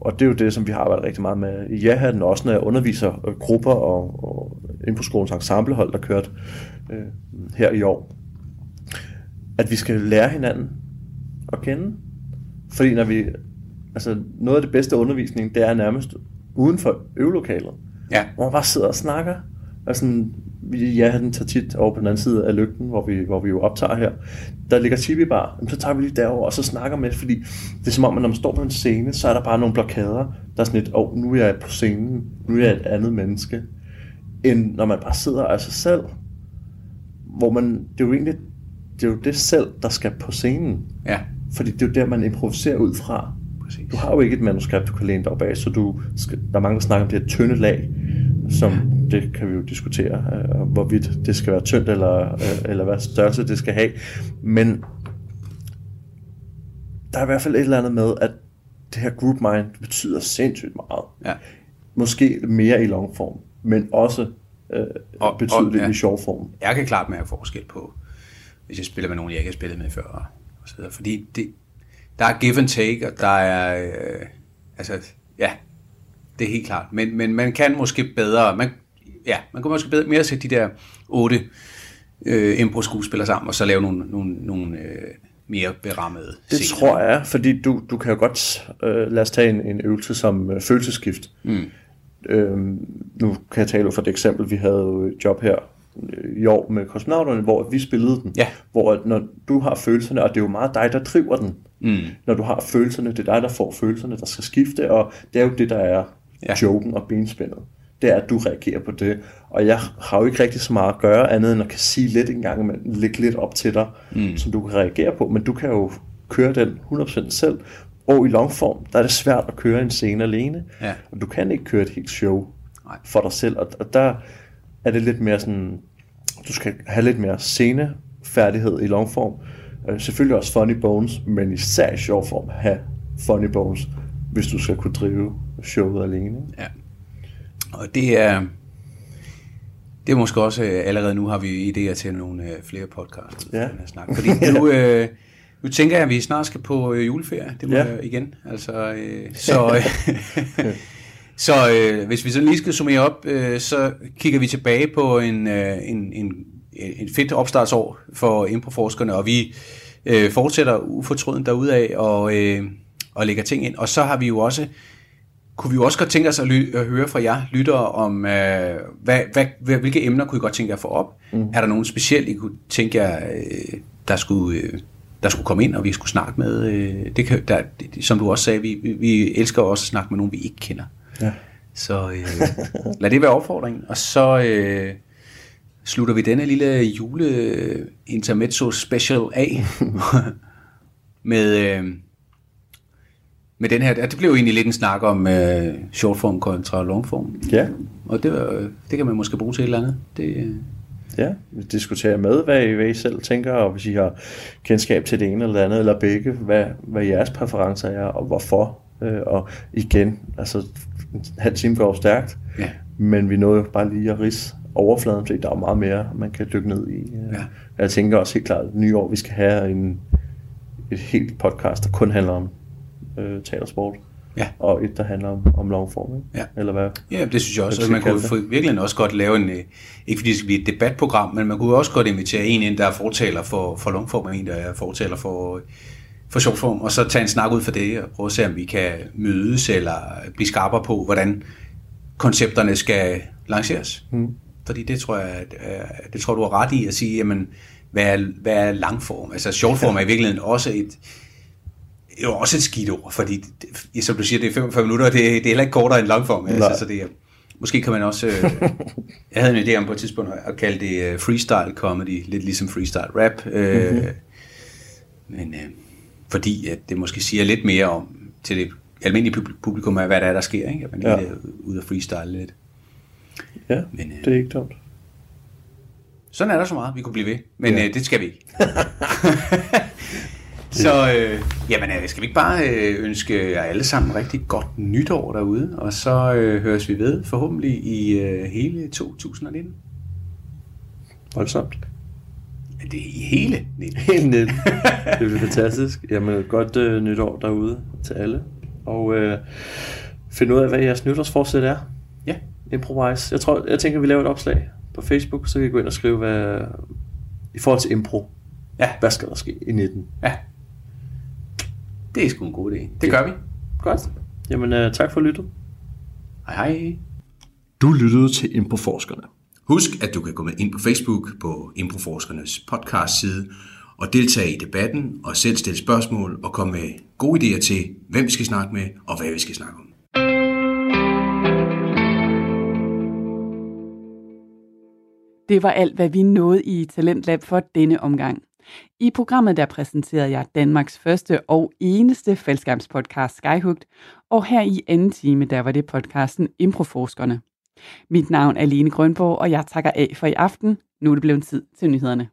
Og det er jo det, som vi har arbejdet rigtig meget med i ja også når jeg underviser øh, grupper og, og Infoskolens ensemblehold, der kørte øh, her i år. At vi skal lære hinanden at kende. Fordi når vi, altså noget af det bedste undervisning, det er nærmest uden for øvelokalet. ja, Hvor man bare sidder og snakker. Og sådan, ja, den tager tit over på den anden side af lygten, hvor vi, hvor vi jo optager her. Der ligger tibi bar, så tager vi lige derover og så snakker med, fordi det er som om, at når man står på en scene, så er der bare nogle blokader, der er sådan lidt, åh, oh, nu er jeg på scenen, nu er jeg et andet menneske, end når man bare sidder af sig selv. hvor man, det er jo egentlig, det er jo det selv, der skal på scenen. Ja, Fordi det er jo der, man improviserer ud fra. præcis. Du har jo ikke et manuskript, du kan læne dig op af, så du skal, der er mange, der snakker om det her tynde lag, som det kan vi jo diskutere, øh, hvorvidt det skal være tyndt, eller, øh, eller hvad størrelse det skal have. Men der er i hvert fald et eller andet med, at det her group mind betyder sindssygt meget. Ja. Måske mere i longform, men også øh, Og- betydeligt og- ja. i shortform. jeg kan klart mærke forskel på, hvis jeg spiller med nogen, jeg ikke har spillet med før. Og så videre. Fordi det, der er give and take, og der er... Øh, altså, ja, det er helt klart. Men, men man kan måske bedre... Man, ja, man kan måske bedre mere sætte de der otte øh, impro-skuespillere sammen, og så lave nogle, nogle, nogle øh, mere berammede Det scener. tror jeg, fordi du, du kan jo godt, øh, lad os tage en, en øvelse som øh, følelsesskift. Mm. Øhm, nu kan jeg tale fra det eksempel, vi havde jo et job her øh, i år med kosmonauterne, hvor vi spillede den. Ja. Hvor når du har følelserne, og det er jo meget dig, der driver den. Mm. Når du har følelserne, det er dig, der får følelserne, der skal skifte, og det er jo det, der er ja. joken og benspændet. Det er, at du reagerer på det. Og jeg har jo ikke rigtig så meget at gøre andet, end at kan sige lidt en gang, men lægge lidt op til dig, mm. som du kan reagere på. Men du kan jo køre den 100% selv. Og i longform, der er det svært at køre en scene alene. Ja. Og du kan ikke køre et helt show Nej. for dig selv. Og, og der er det lidt mere sådan, du skal have lidt mere scenefærdighed i longform. Øh, selvfølgelig også funny bones, men især i shortform have funny bones, hvis du skal kunne drive showet alene. Ja. Og det er... Det er måske også, øh, allerede nu har vi idéer til nogle øh, flere podcasts. Ja. den her Snak. Fordi nu, øh, nu tænker jeg, at vi snart skal på øh, juleferie. Det må Ja. jeg igen. Altså, øh, så øh, så øh, hvis vi så lige skal summere op, øh, så kigger vi tilbage på en, øh, en, en, en fedt opstartsår for improforskerne, og vi øh, fortsætter ufortrødent derudaf og, øh, og lægger ting ind. Og så har vi jo også kunne vi jo også godt tænke os at, ly- at høre fra jer lyttere om, øh, hvad, hvad, hvad, hvilke emner kunne I godt tænke jer at få op? Mm. Er der nogen specielt, I kunne tænke jer, øh, der, skulle, øh, der skulle komme ind, og vi skulle snakke med? Øh, det kan, der, som du også sagde, vi, vi, vi elsker også at snakke med nogen, vi ikke kender. Ja. Så øh, lad det være opfordringen. Og så øh, slutter vi denne lille jule intermezzo special af med... Øh, med den her, det blev jo egentlig lidt en snak om øh, shortform kontra longform. Ja, Og det, var, det kan man måske bruge til et eller andet. Det, øh, ja. Vi diskuterer med, hvad I, hvad I selv tænker, og hvis I har kendskab til det ene eller det andet, eller begge, hvad, hvad jeres præferencer er, og hvorfor. Øh, og igen, altså, en halv time går stærkt, ja. men vi nåede jo bare lige at rise overfladen, fordi der er meget mere, man kan dykke ned i. Øh, Ja. Jeg tænker også helt klart, at nye år, vi skal have en, et helt podcast, der kun handler om øh, teatersport. Ja. Og et, der handler om, om longform, ikke? Ja. Eller hvad? Ja, det synes jeg også. Hvad man kunne for, virkelig også godt lave en, øh, ikke fordi det skal blive et debatprogram, men man kunne også godt invitere en ind, der er fortaler for, for longform, og en, der er fortaler for, for shortform, og så tage en snak ud for det, og prøve at se, om vi kan mødes, eller blive skarpere på, hvordan koncepterne skal lanceres. Mm. Fordi det tror jeg, øh, det tror du har ret i at sige, jamen, hvad er, hvad er langform? Altså shortform er i virkeligheden også et, jo også et skidt ord, fordi, som du siger, det er 45 minutter, og det, det er heller ikke kortere end langform. Nej. Altså, så det er, måske kan man også... Øh, jeg havde en idé om på et tidspunkt at kalde det øh, freestyle comedy, lidt ligesom freestyle rap. Øh, Mhm. Men øh, fordi at det måske siger lidt mere om til det almindelige pub- publikum, af, hvad der er, der sker. Ikke? At man lige Ja. er ude og freestyle lidt. Ja, Men, øh, det er ikke dumt. Sådan er der så meget, vi kunne blive ved. Men ja. øh, det skal vi ikke. så øh, jamen, øh, skal vi ikke bare øh, ønske jer alle sammen rigtig godt nytår derude, og så øh, høres vi ved forhåbentlig i øh, hele 2019. Voldsomt. Ja, det er i hele 19. Helt net. Det bliver fantastisk. Jamen, godt øh, nytår derude til alle. Og øh, find ud af, hvad jeres nytårsforsæt er. Ja. Improvise. Jeg, tror, jeg tænker, vi laver et opslag på Facebook, så kan I gå ind og skrive, hvad, i forhold til impro, Ja, hvad skal der ske i 19? ja. Det er sgu en god idé. Det gør vi. Godt. Jamen, øh, tak for lyttet. Hej hej. Du lyttede til Improforskerne. Husk, at du kan gå med ind på Facebook på Improforskernes podcast side og deltage i debatten og selv stille spørgsmål og komme med gode idéer til, hvem vi skal snakke med og hvad vi skal snakke om. Det var alt, hvad vi nåede i Talentlab for denne omgang. I programmet der præsenterede jeg Danmarks første og eneste faldskærmspodcast Skyhugt, og her i anden time der var det podcasten Improforskerne. Mit navn er Lene Grønborg, og jeg takker af for i aften. Nu er det blevet tid til nyhederne.